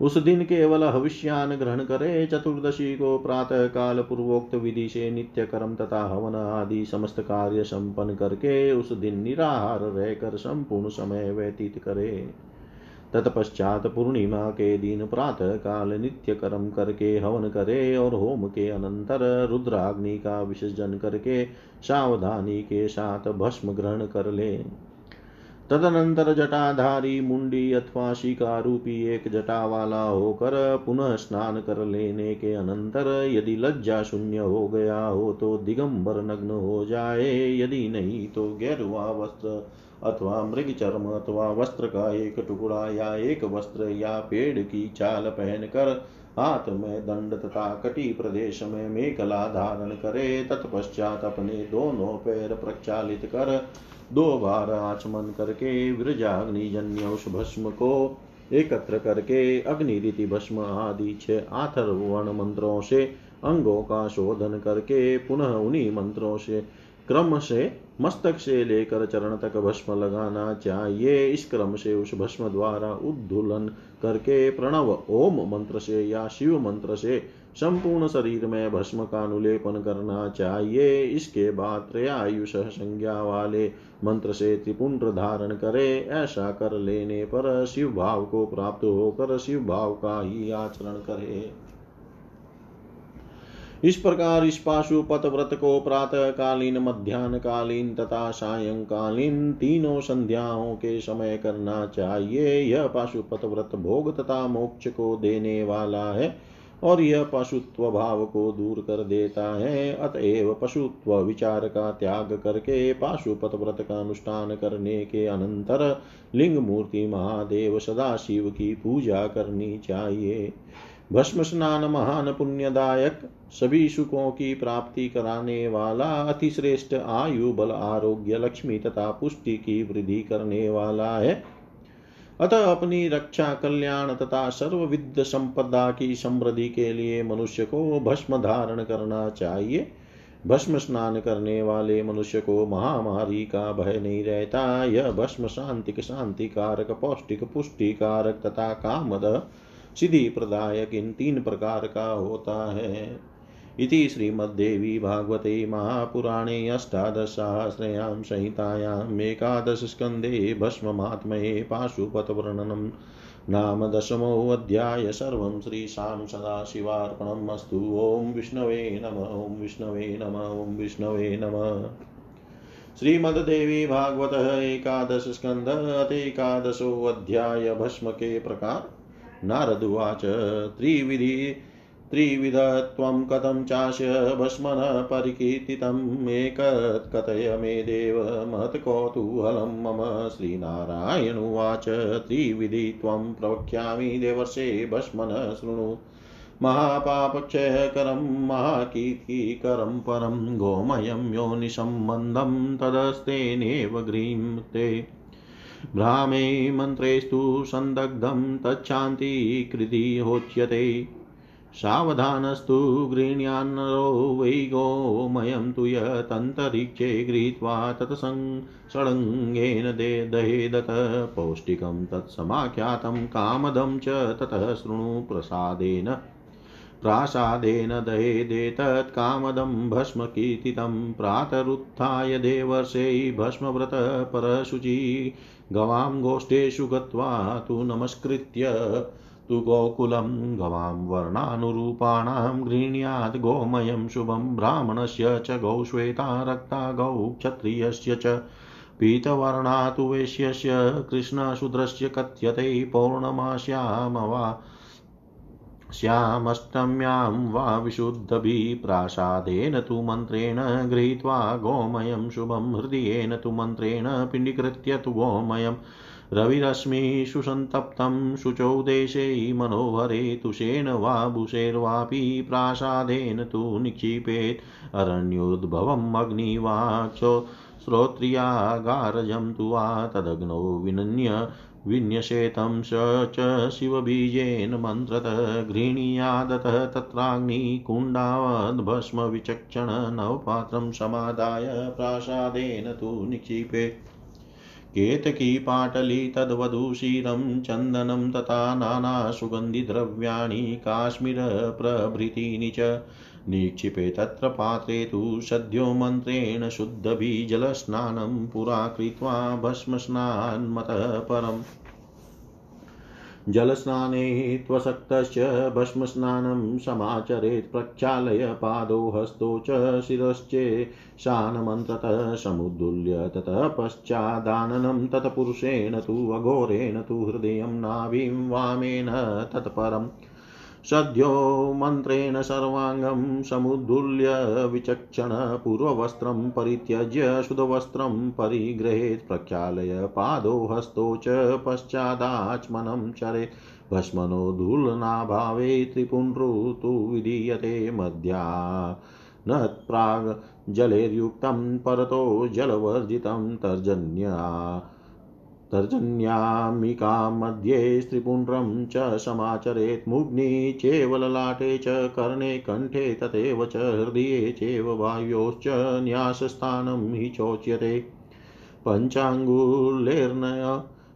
उस दिन केवल हविष्यान ग्रहण करे, चतुर्दशी को प्रातः काल पूर्वोक्त विधि से नित्य कर्म तथा हवन आदि समस्त कार्य संपन्न करके उस दिन निराहार रहकर संपूर्ण समय व्यतीत करे। तत्पश्चात पूर्णिमा के दिन प्रातः काल नित्य कर्म करके हवन करे और होम के अनंतर रुद्राग्नि का विसर्जन करके सावधानी के साथ भस्म ग्रहण कर ले। तदनंतर जटाधारी मुंडी अथवा शिका रूपी एक जटा वाला होकर पुनः स्नान कर लेने के अनंतर यदि लज्जा शून्य हो गया हो तो दिगंबर नग्न हो जाए, यदि नहीं तो गेरुआ वस्त्र अथवा मृग चर्म अथवा वस्त्र का एक टुकड़ा या एक वस्त्र या पेड़ की चाल पहनकर हाथ में दंड तथा कटी प्रदेश में मेखला धारण करे, तत्पश्चात अपने दोनों पैर प्रक्षालित कर दो बार आचमन करके वृजाग्निजन्य उस भस्म को एकत्र करके अग्निरीति भस्म आदि छह आथर्वण मंत्रों से, अंगों का शोधन करके पुनः उन्हीं मंत्रों से, क्रम से मस्तक से लेकर चरण तक भस्म लगाना चाहिए। इस क्रम से उस भस्म द्वारा उद्धुलन करके प्रणव ओम मंत्र से या शिव मंत्र से संपूर्ण शरीर में भस्म का अनुलेपन करना चाहिए। इसके बाद त्रयायुष संज्ञा वाले मंत्र से त्रिपुंड धारण करे। ऐसा कर लेने पर शिव भाव को प्राप्त होकर शिव भाव का ही आचरण करे। इस प्रकार इस पाशुपत व्रत को प्रातः कालीन मध्यान्ह कालीन तथा सायंकालीन तीनों संध्याओं के समय करना चाहिए। यह पाशुपत व्रत भोग तथा मोक्ष को देने वाला है और यह पशुत्व भाव को दूर कर देता है। अतएव पशुत्व विचार का त्याग करके पाशुपत व्रत का अनुष्ठान करने के अनंतर लिंग मूर्ति महादेव सदा शिव की पूजा करनी चाहिए। भस्म स्नान महान पुण्यदायक सभी सुखों की प्राप्ति कराने वाला, अतिश्रेष्ठ आयु, बल, आरोग्य, लक्ष्मी तथा पुष्टि की वृद्धि करने वाला है। अतः अपनी रक्षा, कल्याण तथा सर्वविद संपदा की समृद्धि के लिए मनुष्य को भस्म धारण करना चाहिए। भस्म स्नान करने वाले मनुष्य को महामारी का भय नहीं रहता। यह भस्म शांतिक शांति कारक पौष्टिक पुष्टि कारक तथा कामद सिद्धि प्रदायक इन तीन प्रकार का होता है। इति श्रीमद्देवी भागवते महापुराणे अष्टादशसहस्रयां संहितायाम् एकादशस्कन्धे भस्ममात्मये पाशुपतवर्णनम् नाम दशमोऽध्याय सर्वं श्रीशां सदाशिवार्पणम् अस्तु। ॐ विष्णवे नम, ॐ विष्णवे नम, ॐ विष्णवे नम। श्रीमद्देवी भागवत एकादश स्कंद अतेकादशोऽध्याय भस्म के प्रकार नारदुवाच, त्रिविधि त्रिविधत्वं कथं चास्य भस्मन परिकीर्तितम् एकत्कथय मे देव महत्कौतूहलं मम श्रीनारायणुवाच त्रिविधि त्वं प्रवक्ष्यामि देवर्षे भस्मन शृणु। महापापक्षयकरं, महाकीर्तिकरं परं, गोमयं योनिसम्बन्धं तदस्तेनेव ग्रीं ते। भ्रामे मन्त्रेस्तु सन्दग्धं तच्छान्तिकृति होच्यते। सावधानस्तु गृह्ण्यान्नरो वै गोमयं तु यतन्तरिक्षे गृहीत्वा तत्सङ्सङ्गेन दे दहेदत। पौष्टिकं तत्समाख्यातं कामदं च ततः शृणु प्रसादेन प्रासादेन दहेदेतत्कामदं भस्मकीर्तितं प्रातरुत्थाय देवर्षै भस्मव्रतपरशुचि गवां गोष्ठेषु गत्वा तु नमस्कृत्य तु गोकुलं गवां वर्णानुरूपाणां गृह्ण्यात् गोमयं शुभं ब्राह्मणस्य च गौश्वेता रक्ता गौ क्षत्रियस्य च पीतवर्णा तु वैश्यस्य कृष्णशूद्रस्य कथ्यते पौर्णमास्यां वा श्यामष्टम्यां वा विशुद्धभिः प्रासादेन तु मन्त्रेण गृहीत्वा गोमयं शुभं हृदयेन तु मन्त्रेण पिण्डीकृत्य तु गोमयम् रविरश्मिषु सन्तप्तं शुचौ देशे मनोहरे तुषेण वा भूषैर्वापि प्रासादेन तु निक्षिपेत्। अरण्योद्भवम् अग्निवाचो श्रोत्रियागारजं तु वा तदग्नौ विनन्य विन्यसेतं स च शिवबीजेन मन्त्रत गृह्णीयादतः तत्राग्निकुण्डावद्भस्मविचक्षण नवपात्रं समादाय प्रासादेन तु निक्षिपेत् केतकी पाटली तद्वधूशीरं, चन्दनं तथा नानासुगन्धिद्रव्याणि, काश्मीरप्रभृतीनि च निक्षिपे तत्र पात्रे तु सद्यो मन्त्रेण शुद्धबीजलस्नानं पुरा कृत्वा भस्मस्नान्मतः परम्। जलस्नाने त्वसक्तश्च भस्मस्नानं समाचरेत् प्रक्षालय पादौ हस्तौ च शिरश्चे शानमन्त्रतः समुद्दुल्य ततः पश्चादाननं तत्पुरुषेण तु अघोरेण तु हृदयं नाभिं वामेन तत्परम्। सद्यो मन्त्रेण सर्वाङ्गं समुद्दुल्य विचक्षण पूर्ववस्त्रं परित्यज्य शुद्धवस्त्रं परिगृहेत् प्रक्षालय पादौ हस्तौ च पश्चादाचमनं चरेत् भस्मनो धूलनाभावे त्रिपुण्ड्रुतु विधीयते मध्या। न प्राग् जलेर्युक्तं परतो जलवर्जितं तर्जन्या। तर्जन्यामिका मध्ये स्त्रीपुण्ड्रं च समाचरेत् मुग्नि चेव ललाटे च कर्णे कण्ठे तथैव च हृदये चैव वायोश्च न्यासस्थानं हि चोच्यते पञ्चाङ्गुलेर्नय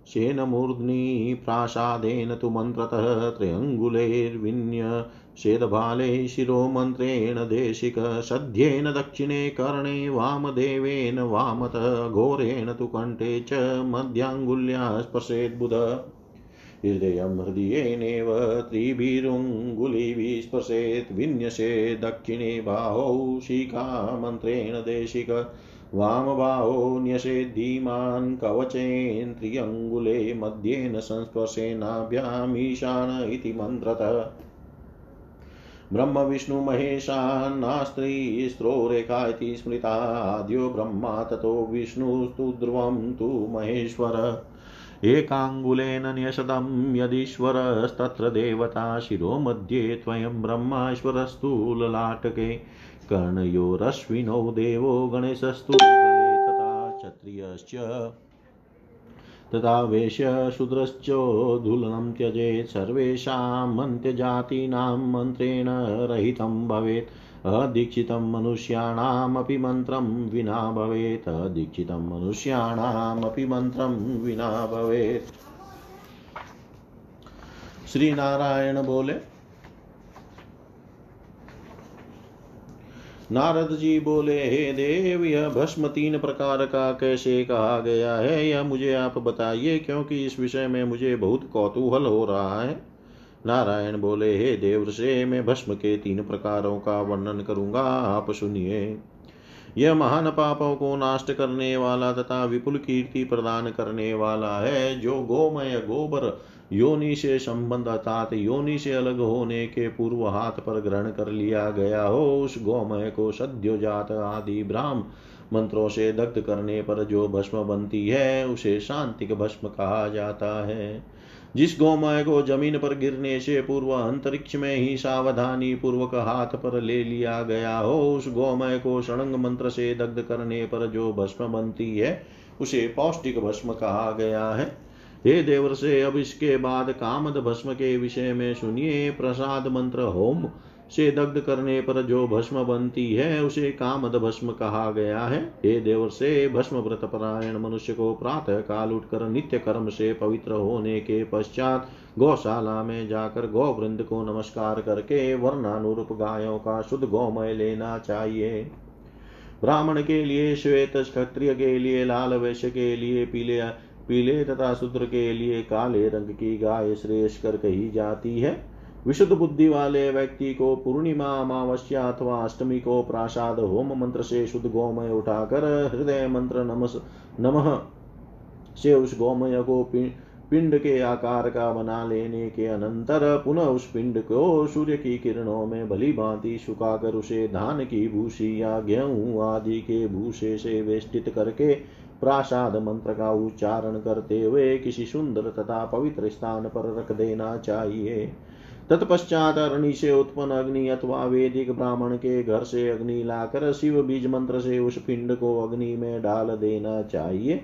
शेनमूर्ध्नि प्रासादेन तु मन्त्रतः त्र्यङ्गुलैर्विन्य शेदबाले शिरोमन्त्रेण देशिक सध्येन दक्षिणे कर्णे वामदेवेन वामतः, घोरेण तु कण्ठे च मध्याङ्गुल्या स्पर्शेद्बुध हृदयं हृदयेनेव त्रिभिरुङ्गुलिभिः विन्यसे दक्षिणे बाहौ शिखामन्त्रेण देशिक, वामबाहो न्यसेद्धीमान् कवचेन त्र्यङ्गुले मध्येन संस्पर्शेनाभ्यामीशान इति मन्त्रतः। ब्रह्मविष्णुमहेशान्नास्त्रीस्त्रोरेका इति स्मृताद्यो ब्रह्मा, ततो विष्णुस्तु ध्रुवं तु महेश्वर। एकाङ्गुलेन न्यसदं यदीश्वरस्तत्र देवता शिरो मध्ये त्वयं ब्रह्माश्वरस्तु ललाटके कर्णयोरश्विनौ देवो गणेशस्तु क्षत्रियश्च तथा वेश्यशूद्रश्चोद्धूलनं त्यजेत् सर्वेषामन्त्यजातीनां मन्त्रेण रहितं भवेत्। अदीक्षितं मनुष्याणामपि मन्त्रं विना भवेत्। अदीक्षितं मनुष्याणामपि मन्त्रं विना भवेत्। श्री नारायण बोले नारद जी बोले, हे देव, यह भस्म तीन प्रकार का कैसे कहा गया है? यह मुझे आप बताइए, क्योंकि इस विषय में मुझे बहुत कौतूहल हो रहा है। नारायण बोले, हे देव, से मैं भस्म के तीन प्रकारों का वर्णन करूँगा, आप सुनिए। यह महान पापों को नाश करने वाला तथा विपुल कीर्ति प्रदान करने वाला है, जो गोमय गोबर योनि से संबंध अर्थात योनि से अलग होने के पूर्व हाथ पर ग्रहण कर लिया गया हो। उस गोमय को सद्योजात आदि ब्राह्म मंत्रों से दग्ध करने पर जो भस्म बनती है, उसे शांतिक भस्म कहा जाता है। जिस गोमय को ज़मीन पर गिरने से पूर्व अंतरिक्ष में ही सावधानी पूर्वक हाथ पर ले लिया गया हो, उस गोमय को षणंग मंत्र से दग्ध करने पर जो भस्म बनती है, उसे पौष्टिक भस्म कहा गया है। हे देवर से अब इसके बाद कामद भस्म के विषय में सुनिए प्रसाद मंत्र होम। से दग्ध करने पर जो भस्म बनती है, उसे कामद भस्म कहा गया है। हे देवर से भस्म व्रत परायण मनुष्य को प्रातः काल उठकर नित्य कर्म से पवित्र होने के पश्चात गौशाला में जाकर गौवृंद को नमस्कार करके वर्णानुरूप गायों का शुद्ध गौमय लेना चाहिए। ब्राह्मण के लिए, श्वेत क्षत्रिय के लिए, लाल वैश्य के लिए, पीले पीले तथा शूद्र के लिए काले रंग की गाय श्रेष्ठ कर कही जाती है। विशुद्ध बुद्धि वाले व्यक्ति को पूर्णिमा, अमावस्या अथवा अष्टमी को प्रासाद होम मंत्र से शुद्ध गोमय उठाकर हृदय मंत्र नमस, नमः से उस गोमय को पिंड के आकार का बना लेने के अनंतर पुनः उस पिंड को सूर्य की किरणों में भली भांति सुखाकर उसे धान की भूसी या गेहूँ आदि के भूसे से वेष्टित करके प्रासाद मंत्र का उच्चारण करते हुए किसी सुंदर तथा पवित्र स्थान पर रख देना चाहिए। तत्पश्चात अग्नि से उत्पन्न अग्नि अथवा वेदिक ब्राह्मण के घर से अग्नि लाकर शिव बीज मंत्र से उस पिंड को अग्नि में डाल देना चाहिए।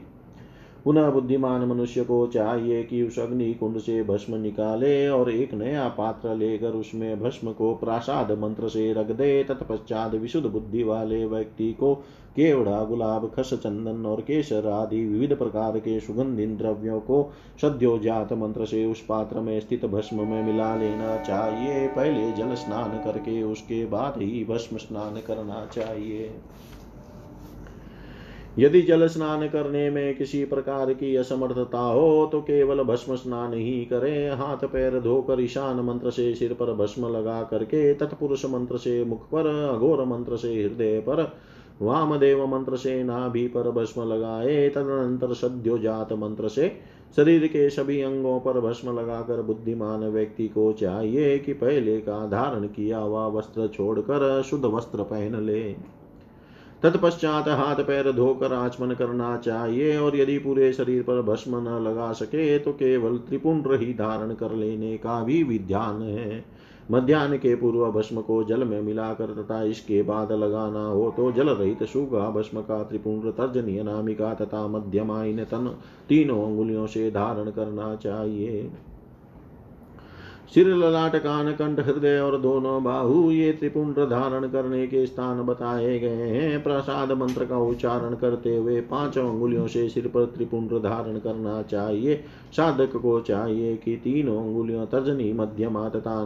पुनः बुद्धिमान मनुष्य को चाहिए कि उस अग्नि कुंड से भस्म निकाले और एक नया पात्र लेकर उसमें भस्म को प्रासाद मंत्र से रख दे। तत्पश्चात विशुद्ध बुद्धि वाले व्यक्ति को केवड़ा, गुलाब, खस, चंदन और केसर आदि विविध प्रकार के सुगंधित द्रव्यों को सद्योजात मंत्र से उस पात्र में स्थित भस्म में मिला लेना चाहिए। पहले जल स्नान करके उसके बाद ही भस्म स्नान करना चाहिए। यदि जल स्नान करने में किसी प्रकार की असमर्थता हो तो केवल भस्म स्नान ही करें। हाथ, पैर धोकर ईशान मंत्र से सिर पर भस्म लगा करके, तत्पुरुष मंत्र से मुख पर, अघोर मंत्र से हृदय पर वामदेव मंत्र से नाभि पर भस्म लगाए, तदनंतर सद्योजात मंत्र से शरीर के सभी अंगों पर भस्म लगाकर बुद्धिमान व्यक्ति को चाहिए कि पहले का धारण किया हुआ वस्त्र छोड़कर शुद्ध वस्त्र पहन ले। तत्पश्चात हाथ पैर धोकर आचमन करना चाहिए और यदि पूरे शरीर पर भस्म न लगा सके तो केवल त्रिपुंड ही धारण कर लेने का भी विधान है। मध्यान्ह के पूर्व भस्म को जल में मिलाकर तथा इसके बाद लगाना हो तो जल रहित सुगा भस्म का त्रिपुंड तर्जनीय नामिका तथा मध्यमाइन तन तीनों अंगुलियों से धारण करना चाहिए। सिर ललाट कान कंठ हृदय और दोनों बाहु ये त्रिपुंड धारण करने के स्थान बताए गए हैं। प्रसाद मंत्र का उच्चारण करते हुए पाँचों अंगुलियों से सिर पर त्रिपुंड धारण करना चाहिए। साधक को चाहिए कि तीनों अंगुलियों तर्जनी, मध्यमा तथा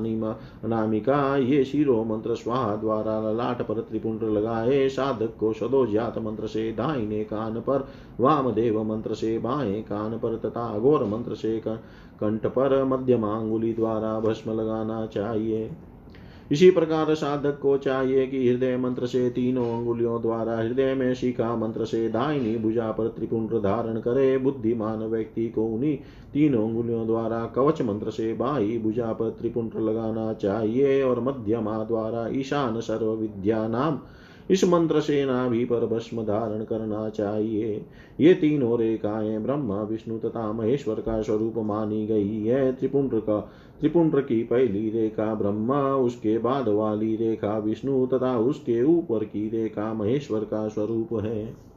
नामिका ये शिरो मंत्र स्वाहा द्वारा ललाट पर त्रिपुंड लगाए। साधक को सदोजात मंत्र से दाहिने कान पर, वामदेव मंत्र से बाएँ कान पर तथा अघोर मंत्र से कंठ पर मध्यमांगुली द्वारा भस्म लगाना चाहिए। इसी प्रकार साधक को चाहिए कि हृदय मंत्र से तीनों अंगुलियों द्वारा हृदय में शिखा मंत्र से दाहिनी भुजा पर त्रिपुंड धारण करे। बुद्धिमान व्यक्ति को उन्हीं तीनों अंगुलियों द्वारा कवच मंत्र से बाई भुजा पर त्रिपुंड लगाना चाहिए और मध्यमा द्वारा ईशान सर्व विद्या नाम इस मंत्र से नाभि पर भस्म धारण करना चाहिए। ये तीनों रेखाएँ ब्रह्म, विष्णु तथा महेश्वर का स्वरूप मानी गई है। त्रिपुंड का त्रिपुंड की पहली रेखा ब्रह्मा, उसके बाद वाली रेखा विष्णु तथा उसके ऊपर की रेखा महेश्वर का स्वरूप है।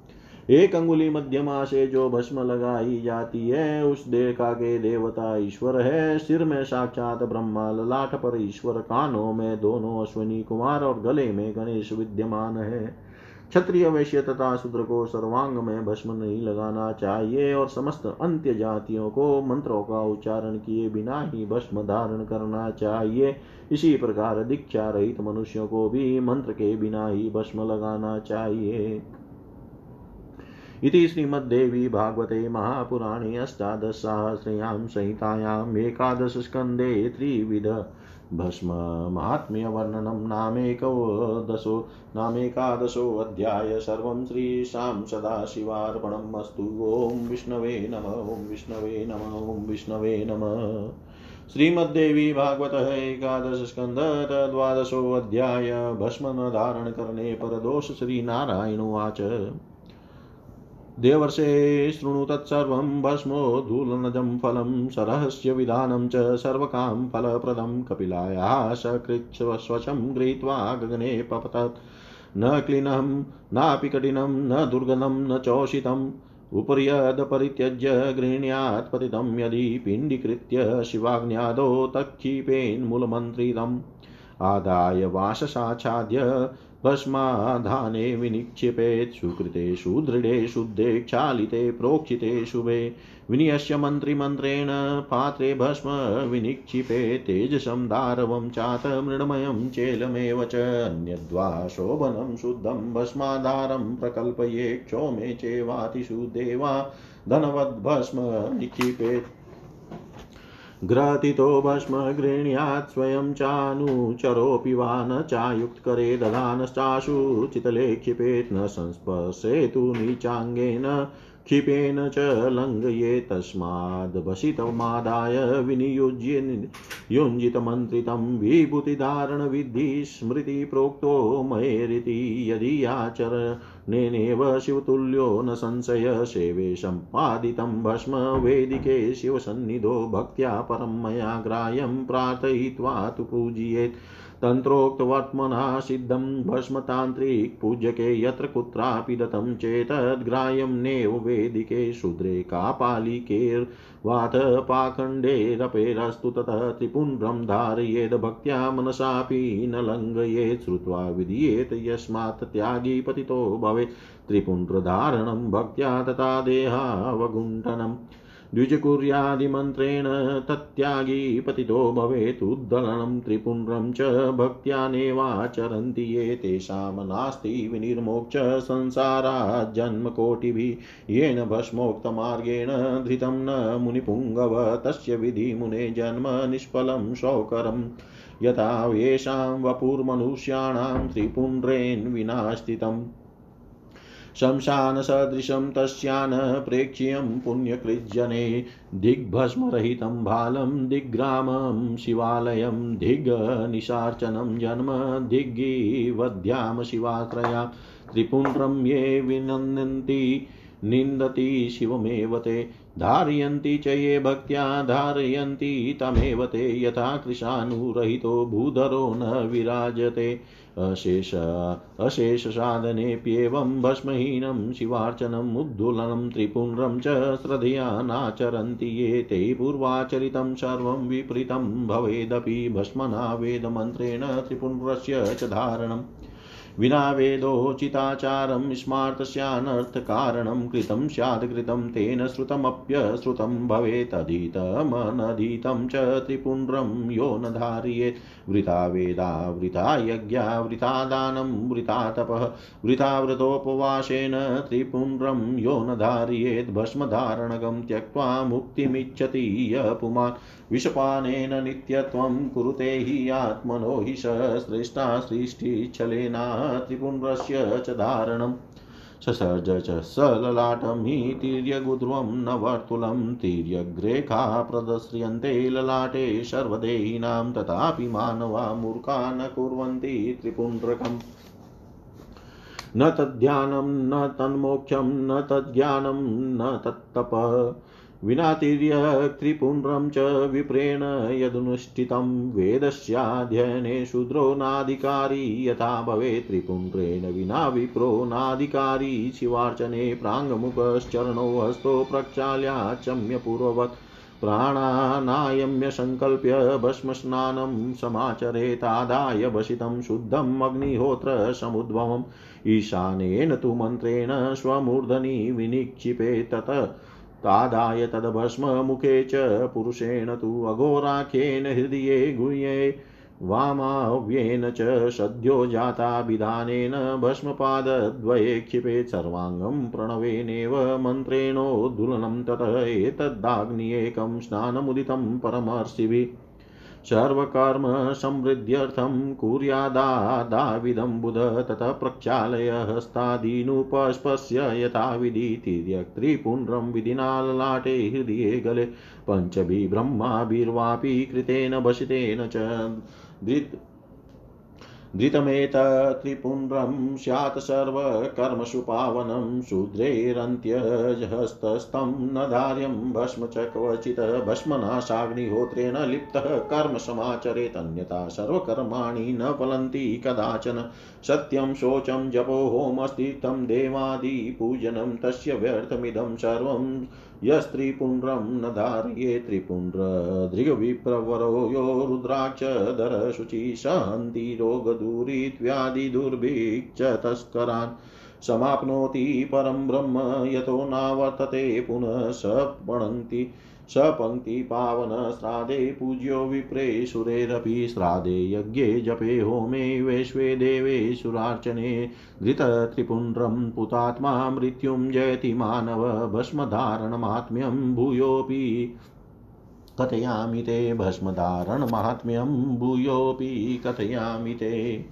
एक अंगुली मध्यमा से जो भस्म लगाई जाती है, उस देखा के देवता ईश्वर है। सिर में साक्षात ब्रह्मा, ललाट पर ईश्वर, कानों में दोनों अश्विनी कुमार और गले में गणेश विद्यमान है। क्षत्रिय वैश्य तथा शूद्र को सर्वांग में भस्म नहीं लगाना चाहिए और समस्त अंत्य जातियों को मंत्रों का उच्चारण किए बिना ही भस्म धारण करना चाहिए। इसी प्रकार दीक्षा रहित मनुष्यों को भी मंत्र के बिना ही भस्म लगाना चाहिए। इति श्रीमद्देवी भागवते महापुराणे अष्टादशसहस्रयां संहितायाम् एकादशस्कन्धे त्रिविध भस्म। महात्म्यवर्णनं नामेकदशो नामेकादशोऽध्याय सर्वं श्रीशां सदाशिवार्पणम् अस्तु। ॐ विष्णवे नम, ॐ विष्णवे नम, ॐ विष्णवे नम। श्रीमद्देवी भागवत एकादश स्कंद द्वादशोऽध्याय भस्म धारण करने पर दोष श्री नारायण उवाच देवर्षे शृणु तत्सर्वं भस्मोद्धूलनजं फलं, सरहस्य विधानं च सर्वकां फलप्रदं। कपिलायाः सकृच्छ्वशं गृहीत्वा गगने पपतत्। न क्लिनं नापि कठिनं, न दुर्गनं न चोषितम् उपर्यदपरित्यज्य गृह्ण्यात् पतितं, यदि पिण्डीकृत्य शिवाग्न्यादौ तक्षिपेन्मूलमन्त्रितम् आदाय वाससाच्छाद्य भस्माधाने विनिक्षिपेत् सुकृते सुदृढे शुद्धे क्षालिते प्रोक्षिते शुभे विनियस्य मन्त्रिमन्त्रेण पात्रे भस्म विनिक्षिपे, तेजसं दारवं चात मृण्मयं चेलमेव च। अन्यद्वा शोभनं शुद्धं भस्माधारं प्रकल्पये, क्षोमे चेवातिशुद्धे वा धनवद्भस्म निक्षिपेत् ग्रथितो भस्म गृह्ण्यात् स्वयं चानुचरोऽपि वा न चायुक्तकरे दधानश्चाशु चितले क्षिपेत् न संस्पर्शेतु नीचाङ्गेन क्षिपेन च लङ्घये तस्माद्भसितमादाय विनियुज्य युञ्जितमन्त्रितं विभूतिधारणविद्धि स्मृतिप्रोक्तो मयेरिति यदि आचरणेनेव शिवतुल्यो न संशय सेवे सम्पादितं भस्म वेदिके शिवसन्निधो भक्त्या परं मया ग्राह्यं प्रार्थयित्वा तु पूजयेत्। तन्त्रोक्तवर्त्मना सिद्धं भस्मतान्त्रिकपूज्यके यत्र कुत्रापि दत्तं चेतद्ग्राह्यं नेव वेदिके शूद्रे कापालिकेर्वाथ पाखण्डेरपेरस्तु ततः त्रिपुण्ड्रं धारयेद् भक्त्या मनसापि न लङ्घयेत् श्रुत्वा विधीयेत् यस्मात् त्यागी पतितो भवेत् त्रिपुण्ड्रधारणं भक्त्या तथा देहावगुण्ठनम् द्विजकुर्यादिमन्त्रेण तत्यागी पतितो भवेत् उद्दलनं त्रिपुण्ड्रं च भक्त्यानेवाचरन्ति ये तेषां नास्ति विनिर्मोक्ष संसारात् जन्मकोटिभिः। येन भस्मोक्तमार्गेण धृतं न मुनिपुङ्गव, तस्य विधिमुने जन्म निष्फलं शौकरम् यथा येषां वपुर्मनुष्याणां त्रिपुण्ड्रेन् विना स्थितम् शंशानसदृशं तस्यान् प्रेक्ष्यं पुण्यकृज्जने दिग्भस्मरहितं बालं दिग्ग्रामं शिवालयं दिग्निशार्चनं जन्म दिग्गिवध्यां शिवात्रया त्रिपुण्ड्रं ये विनन्दन्ति निन्दति शिवमेव ते धारयन्ति च ये भक्त्या धारयन्ति तमेव ते यथा कृशानुरहितो भूधरो न विराजते अशेष अशेष अशेषसाधनेऽप्येवं भस्महीनं शिवार्चनम् उद्धूलनं त्रिपुण्ड्रं च श्रद्धया नाचरन्ति ये ते पूर्वाचरितं सर्वं विपरीतं भवेदपि भस्मना वेदमन्त्रेण त्रिपुण्ड्रस्य च धारणम्। विना वेदोचिताचारं स्मार्तस्यानर्थकारणं कृतं स्यात् कृतं तेन श्रुतमप्यश्रुतं भवेदधीतमनधीतं च त्रिपुण्ड्रं यो न धारयेत्। वृथा वेदा, वृथा यज्ञा, वृथा दानं, वृथा तपः, वृथा व्रतोपवासेन त्रिपुण्ड्रं यो न धारयेत्। भस्मधारणगं त्यक्त्वा मुक्तिमिच्छति य पुमान्। विषपानेन नित्यत्वं कुरुते हि आत्मनो हि सृष्टा सृष्टिच्छलेना त्रिपुण्ड्रस्य च धारणम् ससर्ज च सललाटं तिर्यगुध्रुवं न वर्तुलं तिर्यग्रेखा प्रदस्रियन्ते ललाटे सर्वदेहिनां तथापि मानवा मूर्खा न कुर्वन्ति त्रिपुण्ड्रकम् न तद्ध्यानं, न तन्मोक्षं, न तज्ज्ञानं, न तत्तप। विनातिर्यत्रिपुण्ड्रं च विप्रेण यदनुष्ठितं वेदस्याध्ययने शूद्रो नाधिकारी यथा भवेत् त्रिपुण्ड्रेण विना विप्रो नाधिकारी शिवार्चने प्राङ्मुखश्चरणो हस्तो प्रक्षाल्याचम्य पूर्ववत् प्राणानायम्य सङ्कल्प्य भस्मस्नानं समाचरेतादाय वसितं शुद्धम् अग्निहोत्रसमुद्भवम् ईशानेन तु मन्त्रेण स्वमूर्धनि विनिक्षिपे तत तादाय तद्भस्म मुखे च पुरुषेण तु अघोराख्येन हृदये गुह्ये, वामाव्येन च सद्यो जाताभिधानेन भस्मपादद्वये क्षिपेत् सर्वाङ्गं प्रणवेनेव मन्त्रेणोद्धुलनं ततः एतद्दाग्न्येकं स्नानमुदितं परमर्षिभिः सर्वकर्म समृद्ध्यर्थं कुर्यादादाविदं बुध ततः प्रक्षालय हस्तादीनुपस्पस्य यथाविधि तिर्यक्त्रिपुण्ड्रं विधिना ललाटे हृदये गले पञ्चभिब्रह्माभिर्वापि कृतेन भसितेन च धृत् धृतमेतत्रिपुण्ड्रं स्यात् सर्वकर्मसु पावनं शूद्रैरन्त्यहस्तस्तं न धार्यं भस्म च क्वचित् भस्मनाशाग्निहोत्रेण लिप्तः कर्म समाचरेतन्यथा सर्वकर्माणि न फलन्ति कदाचन सत्यं शोचं जपो होमस्ति देवादिपूजनं, तस्य व्यर्थमिदं सर्वं। यस्त्रिपुण्ड्रं न धार्ये त्रिपुण्ड्रदृगविप्रवरो यो रुद्राक्षधर शुचि सहन्ति रोगदूरित्व्याधिदुर्भिक्ष तस्करान् समाप्नोति परं ब्रह्म यतो नावर्तते पुनः स सपङ्क्तिपावन श्राद्धे पूज्यो विप्रे सुरेरपि श्राद्धे यज्ञे जपे होमे वैश्वे देवे सुरार्चने धृतत्रिपुण्ड्रं पुतात्मा मृत्युं जयति मानव भस्मधारणमाहात्म्यं भूयोऽपि। कथयामि ते भस्मधारणमाहात्म्यं भूयोऽपि। कथयामि ते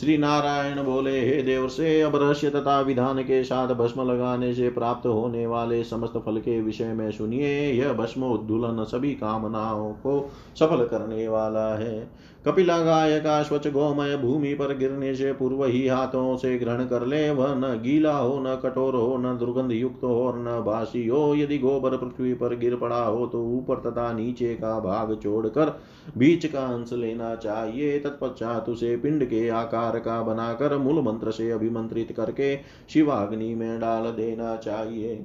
श्री नारायण बोले, हे देव, से अब रहस्य तथा विधान के साथ भस्म लगाने से प्राप्त होने वाले समस्त फल के विषय में सुनिए। यह भस्म उद्धुलन सभी कामनाओं को सफल करने वाला है। कपिला गाय का स्वच्छ गोमय भूमि पर गिरने से पूर्व ही हाथों से ग्रहण कर ले, वह न गीला हो, न कठोर हो, न दुर्गंध युक्त हो और न बासी हो। यदि गोबर पृथ्वी पर गिर पड़ा हो तो ऊपर तथा नीचे का भाग छोड़कर बीच का अंश लेना चाहिए। तत्पश्चात उसे पिंड के आकार का बनाकर मूल मंत्र से अभिमंत्रित करके शिवाग्नि में डाल देना चाहिए।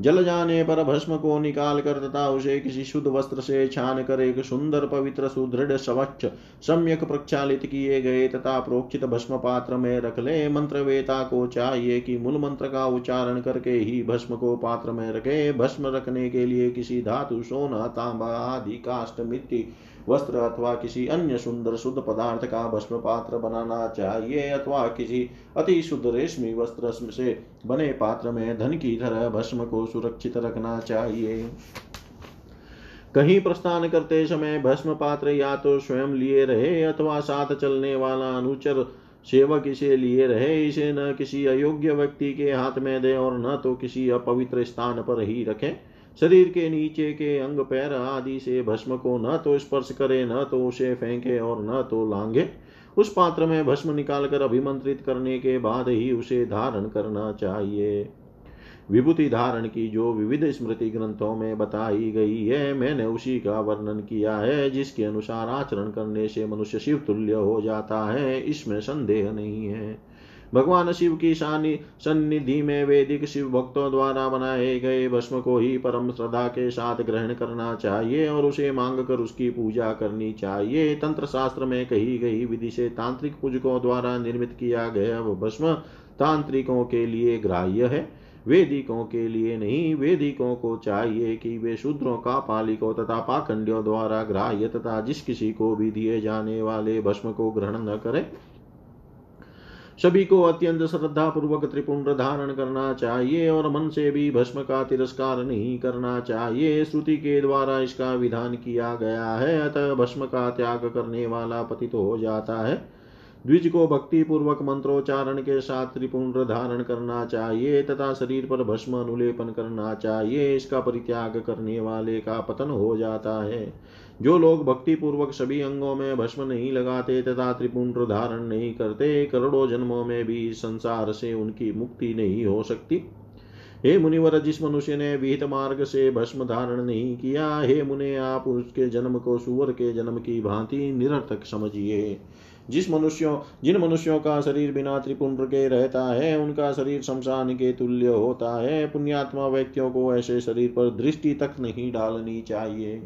जल जाने पर भस्म को निकाल कर तथा उसे किसी शुद्ध वस्त्र से छान कर एक सुंदर पवित्र सुदृढ़ स्वच्छ, सम्यक प्रक्षालित किए गए तथा प्रोक्षित भस्म पात्र में रख ले। मंत्र वेता को चाहिए कि मूल मंत्र का उच्चारण करके ही भस्म को पात्र में रखे। भस्म रखने के लिए किसी धातु, सोना, तांबा आदि काष्ट मिट्टी वस्त्र अथवा किसी अन्य सुंदर शुद्ध पदार्थ का भस्म पात्र बनाना चाहिए अथवा किसी अति शुद्ध रेशमी वस्त्र से बने पात्र में धन की तरह भस्म को सुरक्षित रखना चाहिए। कहीं प्रस्थान करते समय भस्म पात्र या तो स्वयं लिए रहे अथवा साथ चलने वाला अनुचर सेवक इसे लिए रहे, इसे न किसी अयोग्य व्यक्ति के हाथ में दे और न तो किसी अपवित्र स्थान पर ही रखें। शरीर के नीचे के अंग पैर आदि से भस्म को न तो स्पर्श करे, न तो उसे फेंके और न तो लांगे उस पात्र में भस्म निकालकर अभिमंत्रित करने के बाद ही उसे धारण करना चाहिए। विभूति धारण की जो विविध स्मृति ग्रंथों में बताई गई है, मैंने उसी का वर्णन किया है, जिसके अनुसार आचरण करने से मनुष्य शिव तुल्य हो जाता है, इसमें संदेह नहीं है। भगवान शिव की शानी सन्निधि में वैदिक शिव भक्तों द्वारा बनाए गए भस्म को ही परम श्रद्धा के साथ ग्रहण करना चाहिए और उसे मांग कर उसकी पूजा करनी चाहिए। तंत्र शास्त्र में कही गई विधि से तांत्रिक पूजकों द्वारा निर्मित किया गया वह भस्म तांत्रिकों के लिए ग्राह्य है। वेदिकों के लिए नहीं, वेदिकों को चाहिए कि वे शूद्रों का पालिकों तथा पाखंडियों द्वारा ग्राह्य तथा जिस किसी को भी दिए जाने वाले भस्म को ग्रहण न करें। सभी को अत्यंत श्रद्धा पूर्वक त्रिपुंड धारण करना चाहिए और मन से भी भस्म का तिरस्कार नहीं करना चाहिए। श्रुति के द्वारा इसका विधान किया गया है। अतः भस्म का त्याग करने वाला पतित हो जाता है। द्विज को भक्ति पूर्वक मंत्रोच्चारण के साथ त्रिपुंड धारण करना चाहिए तथा शरीर पर भस्म अनुलेपन करना चाहिए। इसका परित्याग करने वाले का पतन हो जाता है। जो लोग भक्ति पूर्वक सभी अंगों में भस्म नहीं लगाते तथा त्रिपुंड धारण नहीं करते, करोड़ों जन्मों में भी संसार से उनकी मुक्ति नहीं हो सकती। हे मुनिवर, जिस मनुष्य ने विहित मार्ग से भस्म धारण नहीं किया, हे मुने, आप उसके जन्म को सुअर के जन्म की भांति निरर्थक समझिए। जिस मनुष्यों, जिन मनुष्यों का शरीर बिना त्रिपुंड के रहता है, उनका शरीर शमशान के तुल्य होता है। पुण्यात्मा व्यक्तियों को ऐसे शरीर पर दृष्टि तक नहीं डालनी चाहिए।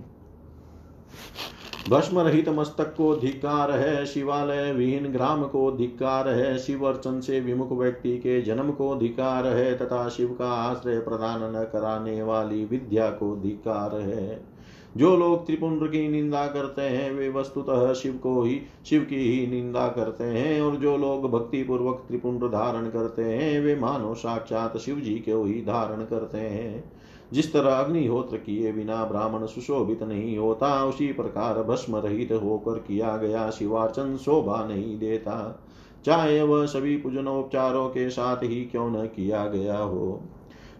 भस्म रहित मस्तक को धिकार है, शिवालय विहीन ग्राम को धिकार है शिव अर्चन से विमुख व्यक्ति के जन्म को धिकार है, तथा शिव का आश्रय प्रदान न कराने वाली विद्या को धिकार है। जो लोग त्रिपुंड की निंदा करते हैं, वे वस्तुतः शिव को ही, शिव की ही निंदा करते हैं, और जो लोग भक्ति पूर्वक त्रिपुंड धारण करते हैं, वे मानो साक्षात शिव जी को ही धारण करते हैं। जिस तरह अग्निहोत्र किए बिना ब्राह्मण सुशोभित नहीं होता, उसी प्रकार भस्म रहित होकर किया गया शिवार्चन शोभा नहीं देता। चाहे वह सभी पूजनोपचारों के साथ ही क्यों न किया गया हो।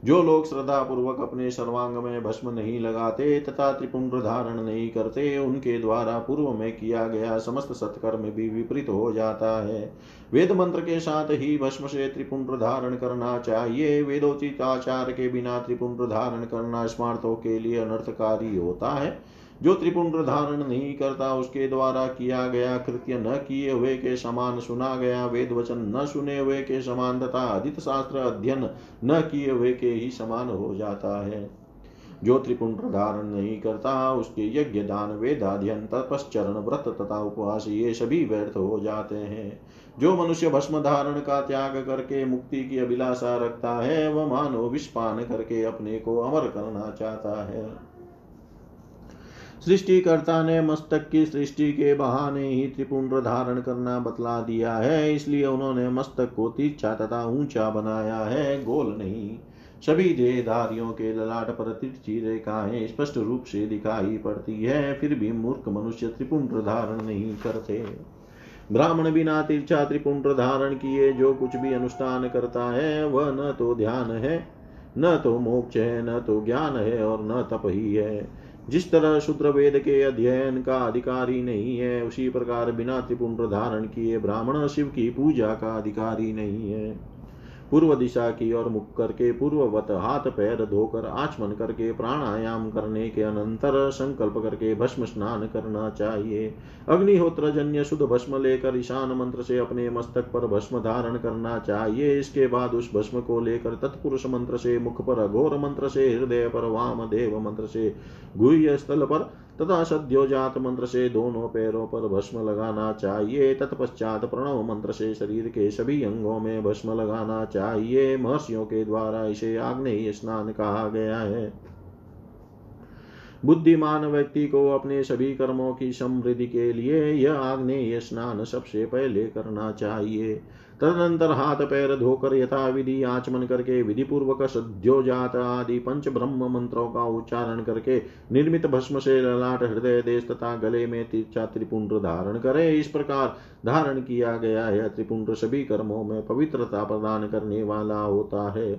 जो लोग श्रद्धा पूर्वक अपने सर्वांग में भस्म नहीं लगाते, तथा त्रिपुंड धारण नहीं करते, उनके द्वारा पूर्व में किया गया समस्त सत्कर्म भी विपरीत हो जाता है। वेद मंत्र के साथ ही भस्म से त्रिपुंड धारण करना चाहिए। वेदोचित आचार के बिना त्रिपुंड धारण करना स्मार्थों के लिए अनर्थकारी होता है। जो त्रिपुंड धारण नहीं करता, उसके द्वारा किया गया कृत्य न किए हुए के समान सुना गया, वेद वचन न सुने हुए के समान तथा अधित शास्त्र अध्ययन न किए हुए के ही समान हो जाता है। जो त्रिपुंड धारण नहीं करता, उसके यज्ञ, दान, वेदाध्ययन तपश्चरण व्रत तथा उपवास, ये सभी व्यर्थ हो जाते हैं। जो मनुष्य भस्म धारण का त्याग करके मुक्ति की अभिलाषा रखता है, वह मानो विस्पान करके अपने को अमर करना चाहता है। सृष्टिकर्ता ने मस्तक की सृष्टि के बहाने ही त्रिपुंड धारण करना बतला दिया है, इसलिए उन्होंने मस्तक को तीर्छा तथा ऊँचा बनाया है। गोल नहीं, सभी देहधारियों के ललाट पर तिरछी रेखाएँ स्पष्ट रूप से दिखाई पड़ती है, फिर भी मूर्ख मनुष्य त्रिपुंड धारण नहीं करते। ब्राह्मण बिना तिरछा त्रिपुंड धारण किए जो कुछ भी अनुष्ठान करता है, वह न तो ध्यान है, न तो मोक्ष है, न तो ज्ञान है और न तप ही है। जिस तरह शूद्र वेद के अध्ययन का अधिकारी नहीं है, उसी प्रकार बिना त्रिपुंड धारण किए ब्राह्मण शिव की पूजा का अधिकारी नहीं है। पूर्व दिशा की ओर मुख करके पूर्ववत हाथ पैर धोकर आचमन करके प्राणायाम करने के अनंतर संकल्प करके भस्म स्नान करना चाहिए। अग्निहोत्र जन्य शुद्ध भस्म लेकर ईशान मंत्र से अपने मस्तक पर भस्म धारण करना चाहिए। इसके बाद उस भस्म को लेकर तत्पुरुष मंत्र से मुख पर अघोर मंत्र से, हृदय पर वाम देव मंत्र से, गुह्य स्थल पर तथा सद्योजात मंत्र से दोनों पैरों पर भस्म लगाना चाहिए। तत्पश्चात प्रणव मंत्र से शरीर के सभी अंगों में भस्म लगाना चाहिए। महर्षियों के द्वारा इसे आग्नेय स्नान कहा गया है। बुद्धिमान व्यक्ति को अपने सभी कर्मों की समृद्धि के लिए यह आग्नेय स्नान सबसे पहले करना चाहिए। तदनंतर हाथ पैर धोकर यथा विधि आचमन करके विधि पूर्वक सद्योजात आदि पंच ब्रह्म मंत्रों का उच्चारण करके, निर्मित भस्म से ललाट हृदय देश तथा गले में तीर्चा त्रिपुंड धारण करे। इस प्रकार धारण किया गया है। त्रिपुंड सभी कर्मों में पवित्रता प्रदान करने वाला होता है।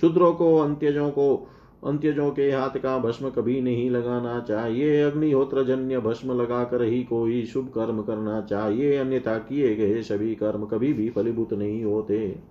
शूद्रों को अंत्यजों को अंत्यजों के हाथ का भस्म कभी नहीं लगाना चाहिए। अग्निहोत्र जन्य भस्म लगाकर ही कोई शुभ कर्म करना चाहिए। अन्यथा किए गए सभी कर्म कभी भी फलीभूत नहीं होते।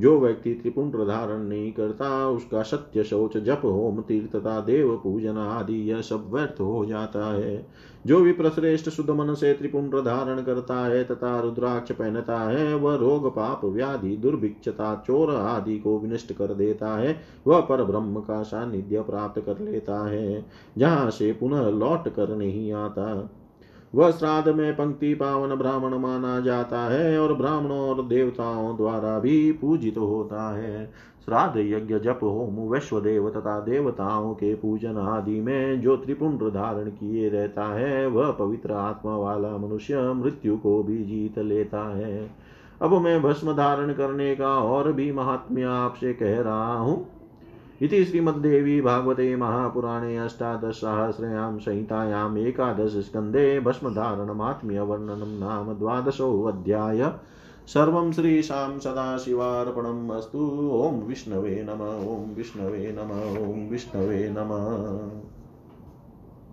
जो व्यक्ति त्रिपुंड धारण नहीं करता, उसका सत्य शौच, जप, होम, तीर्थ तथा देव पूजन आदि, यह सब व्यर्थ हो जाता है। जो विप्र श्रेष्ठ शुद्ध मन से त्रिपुंड धारण करता है तथा रुद्राक्ष पहनता है, वह रोग, पाप, व्याधि, दुर्भिक्षता, चोर आदि को विनष्ट कर देता है, वह पर ब्रह्म का सानिध्य प्राप्त कर लेता है, जहाँ से पुनः लौट कर नहीं आता। वह श्राद्ध में पंक्ति पावन ब्राह्मण माना जाता है और ब्राह्मणों और देवताओं द्वारा भी पूजित होता है। श्राद्ध यज्ञ, जप, होम, वैश्वदेव तथा देवताओं के पूजन आदि में जो त्रिपुंड धारण किए रहता है, वह पवित्र आत्मा वाला मनुष्य मृत्यु को भी जीत लेता है। अब मैं भस्म धारण करने का और भी महात्म्य आपसे कह रहा हूँ। इति श्रीमद्देवी भागवते महापुराणे अष्टादशसहस्रयां संहितायाम् एकादशस्कन्धे भस्मधारणमात्म्यवर्णनं नाम द्वादशोऽध्याय। सर्वं श्रीशां सदाशिवार्पणम् अस्तु। ॐ विष्णवे नम, ॐ विष्णवे नम, ॐ विष्णवे नमः।